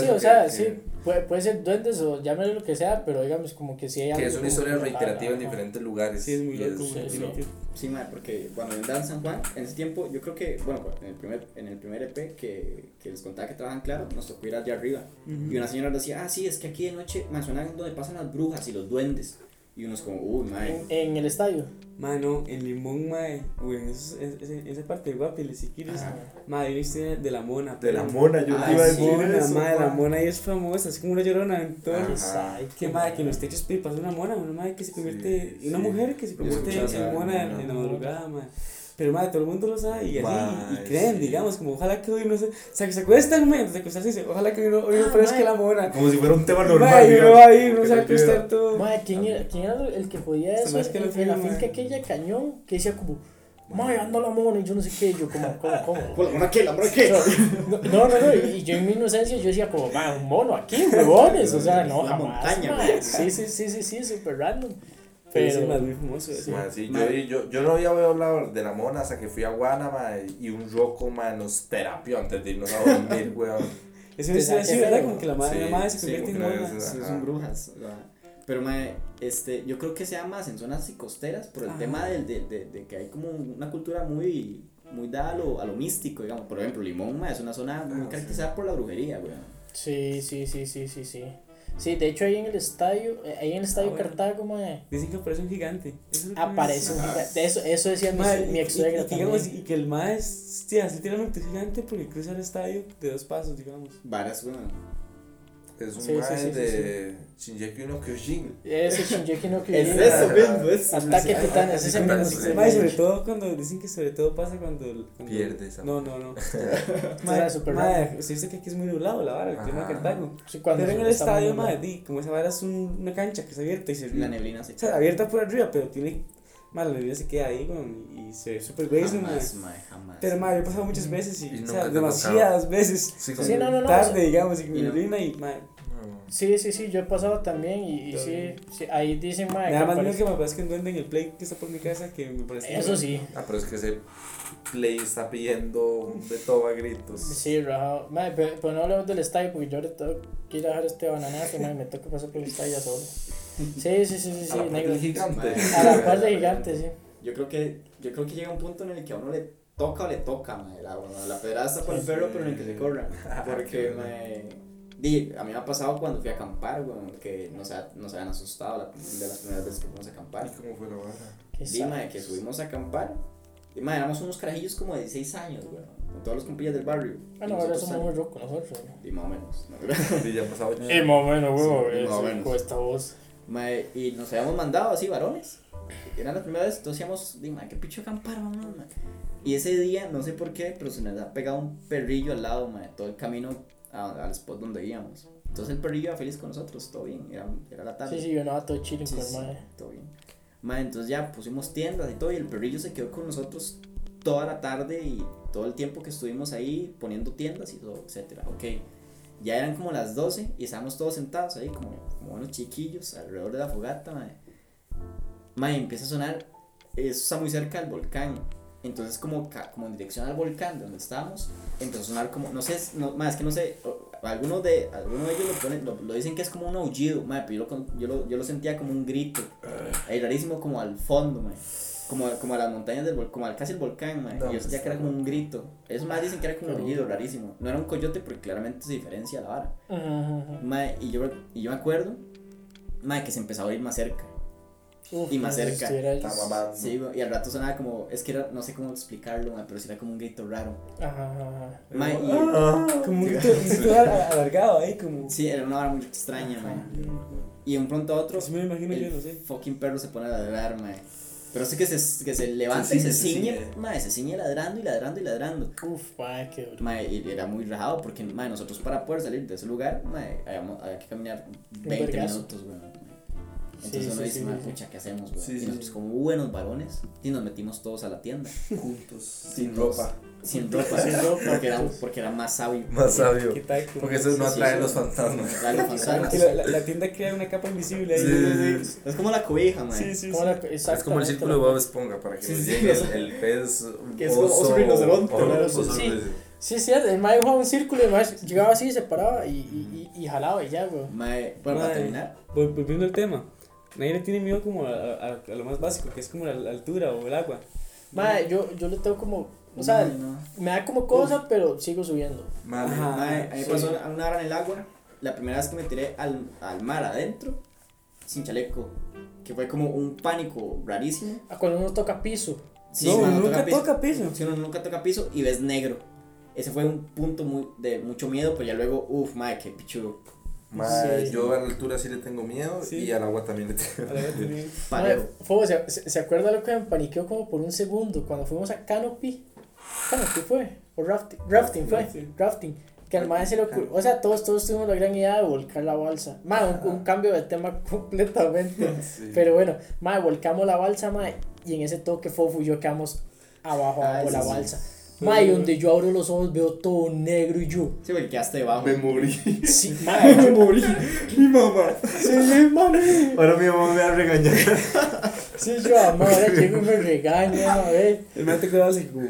eso o que- sea, que- sí, puede, puede ser duendes o llámale lo que sea, pero digamos como que sí hay Que algo es una historia que- reiterativa en diferentes lugares. sí, es muy loco, sí, sí. loco. Sí, mae, porque cuando yo en San Juan, en ese tiempo, yo creo que, bueno, en el primer, en el primer EP que, que les contaba que trabajan claro, nos tocó ir allá arriba. Y una señora decía, ah, sí, es que aquí de noche, me suena donde pasan las brujas y los duendes. Y unos como, uy, mae. En, en el estadio. Mano, en Limón, mae, o en en esa parte de Guapiles, si quieres, hay una historia de la mona. De la mona, yo Ah, te iba a decir Mona, eso. mae, la mona ahí es famosa, es como una llorona en todo. Ajá. Exacto. Que madre, que en los techos pasa una mona, una madre que se convierte, Sí, una sí. mujer que se convierte escuché en esa mona en, mona. en la madrugada, madre. Pero madre, todo el mundo lo sabe y así, y Mae, creen, sí. digamos, como ojalá que hoy no se, o sea, que se acuestan, mae, antes de acostarse dice, ojalá que hoy no, hoy no Ah, aparezca mae. la mona. Como si fuera un tema Mae, normal. y uno digamos, va ahí, uno que se va a no acostar todo. Madre, ¿quién era, ¿quién era el que podía eso? hace que en, la finca mae. aquella cañón que decía como, madre, anda la mona y yo no sé qué, y yo como, ¿cómo, cómo? ¿La mona qué? ¿La mona qué? No, no, no, no, y yo en mi inocencia yo decía como, va, un mono aquí, huevones, o sea, no, La jamás, montaña, mae. Sí, sí, sí, sí, sí, súper random. Pero sí, más muy famoso. Sí. Ma, sí, yo, yo, yo no había hablado de la mona hasta que fui a Guanama y un roco, ma, nos terapió antes de irnos a dormir, weón. Es una historia así, ¿verdad? Como que la madre, Sí, la madre se sí, convierte en mona. Sí, son brujas. ¿verdad? Pero, mae, este, yo creo que sea más en zonas así costeras por el Ajá. tema del, de, de, de que hay como una cultura muy, muy dada a lo, a lo místico, digamos. Por ejemplo, Limón, mae, es una zona muy Ah, sí. caracterizada por la brujería, weón. sí, sí, sí, sí, sí, sí. Sí, de hecho ahí en el estadio, eh, ahí en el estadio Ah, bueno. Cartago, mae, Dicen que aparece un gigante. Eso aparece un gigante. Eso, eso decía mi, mi y- ex suegra y, digamos, y que el mae sí, así literalmente es gigante porque cruza el estadio de dos pasos, digamos. Varas, weón. Es un Sí, sí, mae sí, sí, de Shinjeki no Kyojin. Ese Shinjeki no Es Kyojin. eso mismo, es. Ataque Titanes, ese mismo. Sobre todo cuando dicen que sobre todo pasa cuando. cuando Pierde esa. No, no, no. Mae, super mae, usted dice que aquí es muy nublado la vara, el clima de. Cartago. Sí, cuando Pero en el estadio, nublado. di, como esa vara es un- una cancha que es abierta y se La neblina se O sea, abierta por arriba, pero tiene. Mae, la neblina se queda ahí, weón, y se ve súper mae. Jamás, mae, jamás. Pero, mae, yo he pasado muchas veces y, Y o sea, demasiadas veces. Sí, Sí, no, no, no, Tarde, digamos, y con y no. neblina Sí, sí, sí, yo he pasado también y, y sí, sí, ahí dicen, mae, Me da que más miedo aparece- que me parezca un duende en el play que está por mi casa que me parece. Eso sí, Ah, pero es que ese play está pidiendo de todo a gritos. sí, rajado. Mae, pero, pero no hablemos del estadio porque yo ahora tengo que ir a dejar este bananazo, mae, me toca pasar por el estadio ya solo. Sí, sí, sí, sí, sí, a la parte negro. gigante. A la par de gigante, sí. Yo creo que, yo creo que llega un punto en el que a uno le toca o le toca, mae, la, la pedrada está por el perro, pero en el que se corra. Porque, mae, di, a mí me ha pasado cuando fui a acampar, weón, que nos, ha- nos habían asustado la, de las primeras veces que fuimos a acampar. ¿Y cómo fue la vara? Qué Di, mae, que subimos a acampar. Y, éramos unos carajillos como de 16 años, weón, con todos los compillas del barrio. Ah, Y no, ahora somos muy rocos nosotros, ¿no? Y más o menos. ¿no? Sí, ya han pasado más o menos, Sí, más o menos. con esta voz. Mae, y nos habíamos mandado así varones. Eran las primeras veces, entonces decíamos, di, mae, qué picho acampar, mae. Y ese día, no sé por qué, pero se nos ha pegado un perrillo al lado, mae, todo el camino a- al spot donde íbamos. Entonces el perrillo iba feliz con nosotros, todo bien, era, era la tarde. Sí, sí, yo no todo chilling Sí, con sí, el mae. todo bien. Mae, entonces ya pusimos tiendas y todo, y el perrillo se quedó con nosotros toda la tarde y todo el tiempo que estuvimos ahí poniendo tiendas y todo, etcétera. Ok, ya eran como las 12 y estábamos todos sentados ahí como, como buenos chiquillos alrededor de la fogata, mae. Mae, empieza a sonar, eso está muy cerca del volcán. Entonces como, ca- como en dirección al volcán de donde estábamos, empezó a sonar como, no sé, no, es que no sé, algunos de, algunos de ellos lo, ponen, lo, lo dicen que es como un aullido, mae, pero yo lo, con- yo, lo, yo lo sentía como un grito, ahí rarísimo como al fondo, mae. Como, como a las montañas del volcán, como al casi el volcán. No, y yo sentía que era como un grito. Esos más dicen que era como un aullido, rarísimo. No era un coyote porque claramente se diferencia la vara. Mae, y yo, y yo me acuerdo, mae, que se empezaba a oír más cerca. Uf, Y más cerca. Sí, y al rato sonaba como, es que era, no sé cómo explicarlo, pero sí era como un grito raro. Ajá, ajá, ajá. Mae, y, Como un grito, alargado ahí, como. sí, era una vara muy extraña, mae. Y de un pronto a otro, Así me lo imagino yo, el no sé. fucking perro se pone a ladrar, mae. Pero sí que se, que se levanta Se y se ciñe, se ciñe, ciñe. mae, se ciñe ladrando y ladrando y ladrando. Uf, mae, qué duro. Mae, y era muy rajado porque, mae, nosotros para poder salir de ese lugar, mae, habíamos, había que caminar 20 vergazo. minutos, güey. Sí, Entonces uno sí, dice, sí, sí. pucha, ¿qué hacemos, güey? Sí, y sí, nosotros sí. como buenos varones, y nos metimos todos a la tienda. Juntos, Sí, sin ropa. Sin ropa, Sin ropa, porque, era, porque era más sabio. Más sabio. Como- Porque eso no Sí, sí, atrae sí. los fantasmas. Claro, fantasmas. Y la, la, la tienda crea una capa invisible ahí. Sí, sí, sí. Es como la cobija, mae. Sí, sí, sí. ¿Cómo la- Es como el círculo de Bob Esponja para que Sí, sí, llegue sí. el, el pez. Que es como oso rinoceronte, oso sí. rinoceronte. Sí, es cierto, el mae dibujaba un círculo y el mae llegaba así, se paraba y, y, y, y jalaba y ya, güey. Mae, bueno, para terminar, Vol- Volviendo al tema. Nadie le tiene miedo como a, a- a lo más básico, que es como la, la altura o el agua. Mae, yo, yo le tengo como, o sea, no, no. me da como cosa, pero sigo subiendo. Vale. Ajá. Mae, a mí me sí. pasó una hora en el agua, la primera vez que me tiré al, al mar adentro, sin chaleco, que fue como un pánico rarísimo. Ah, Cuando uno toca piso. Sí, no, cuando nunca piso- toca piso. Si uno nunca toca piso y ves negro. Ese fue un punto muy, de mucho miedo, pero ya luego, uff, madre, qué pichudo. Mae, Sí. yo a la altura sí le tengo miedo Sí. y al agua también le tengo. Mae, Fuego, ¿se, se, acuerda lo que me paniqueó como por un segundo cuando fuimos a Canopy? Canopy fue, o rafting, rafting fue, Rafting. rafting. Que al mae se le ocurrió, o sea, todos, todos tuvimos la gran idea de volcar la balsa. Mae, un, un cambio de tema completamente. Sí. Pero bueno, mae, volcamos la balsa, mae, y en ese toque fofo y yo quedamos abajo, Ah, abajo sí, la sí. balsa. Mae, donde yo abro los ojos veo todo negro y yo. Sí, porque quedaste debajo. Me morí. Sí, mae, me morí. Mi mamá. sí, mami. Ahora mi mamá me va a regañar. Sí, yo, amor, ahora llego y me regaña, a ver. El man te así como.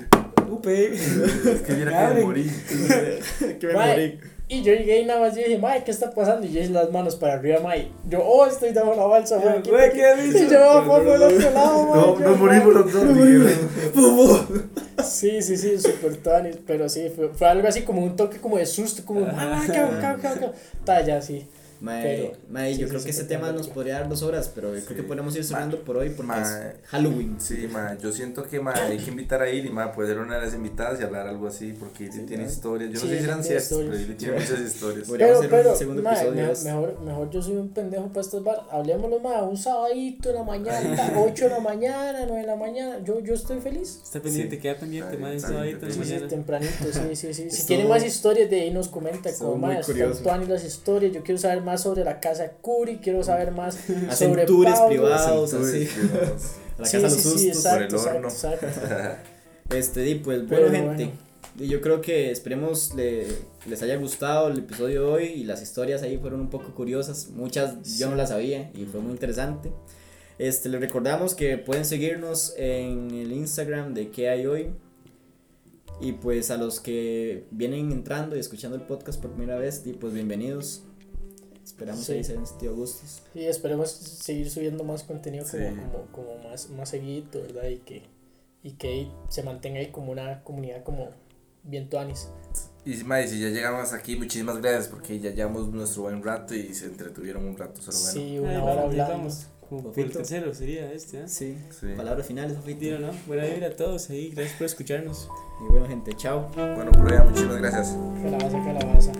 Upe. Es que viera que me morí. que me morí. Y yo llegué y nada más yo dije, mae, ¿qué está pasando? Y yo hice las manos para arriba, mae. Yo, oh, estoy de la balsa, mae. Güey, quita, ¿qué dices? Y yo, por el otro lado, mae. No, no morí por los dos. dijeron. Sí, sí, sí, super tuanis, pero sí, fue, fue algo así como un toque como de susto, como, ah, Ajá. cao, cao, cao, cao. Ta, ya, sí. Mae, mae, yo creo que ese tema nos podría dar dos horas, pero yo creo que podemos ir cerrando por hoy porque es Halloween. Sí, mae, yo siento que mae, hay que invitar a Ili, mae, puede ser una de las invitadas y hablar algo así, porque Ili tiene historias. Yo no sé si eran ciertas, pero Ili tiene muchas historias. Pero, pero, segundo mae, mejor, mejor yo soy un pendejo para estos bar. Hablemoslo, mae, un sabadito en la mañana, 8 de la mañana, 9 de la mañana. Yo, yo estoy feliz. Está pendiente, queda pendiente, mae, un sabadito en la mañana. Sí, tempranito, sí, sí, sí. Si tienen más historias de ahí nos comenta, como, mae, están las historias. Yo quiero saber más sobre la casa Curi, quiero saber más sobre tours privados, así. la casa de los sustos, por el horno. Exacto, este, y pues bueno, gente. Y yo creo que esperemos le, les haya gustado el episodio de hoy y las historias ahí fueron un poco curiosas. Muchas yo no las sabía y fue muy interesante. Este, les recordamos que pueden seguirnos en el Instagram de qué hay hoy. Y pues a los que vienen entrando y escuchando el podcast por primera vez, y pues bienvenidos. Esperamos sí. ahí se sentido gustos. Sí, esperemos seguir subiendo más contenido como, como, más, más seguido, ¿verdad? Y que, y que se mantenga ahí como una comunidad como bien tuanis. Y si ya llegamos aquí, muchísimas gracias porque ya llevamos nuestro buen rato y se entretuvieron un rato solo bueno. Sí, una hora hablando. Como por el tercero sería este, ¿eh? Sí, sí. Palabras finales, Fofito. ¿no? Buena vibra a todos ahí, gracias por escucharnos. Y bueno, gente, chao. Bueno, prueba, muchísimas gracias. Calabaza, calabaza.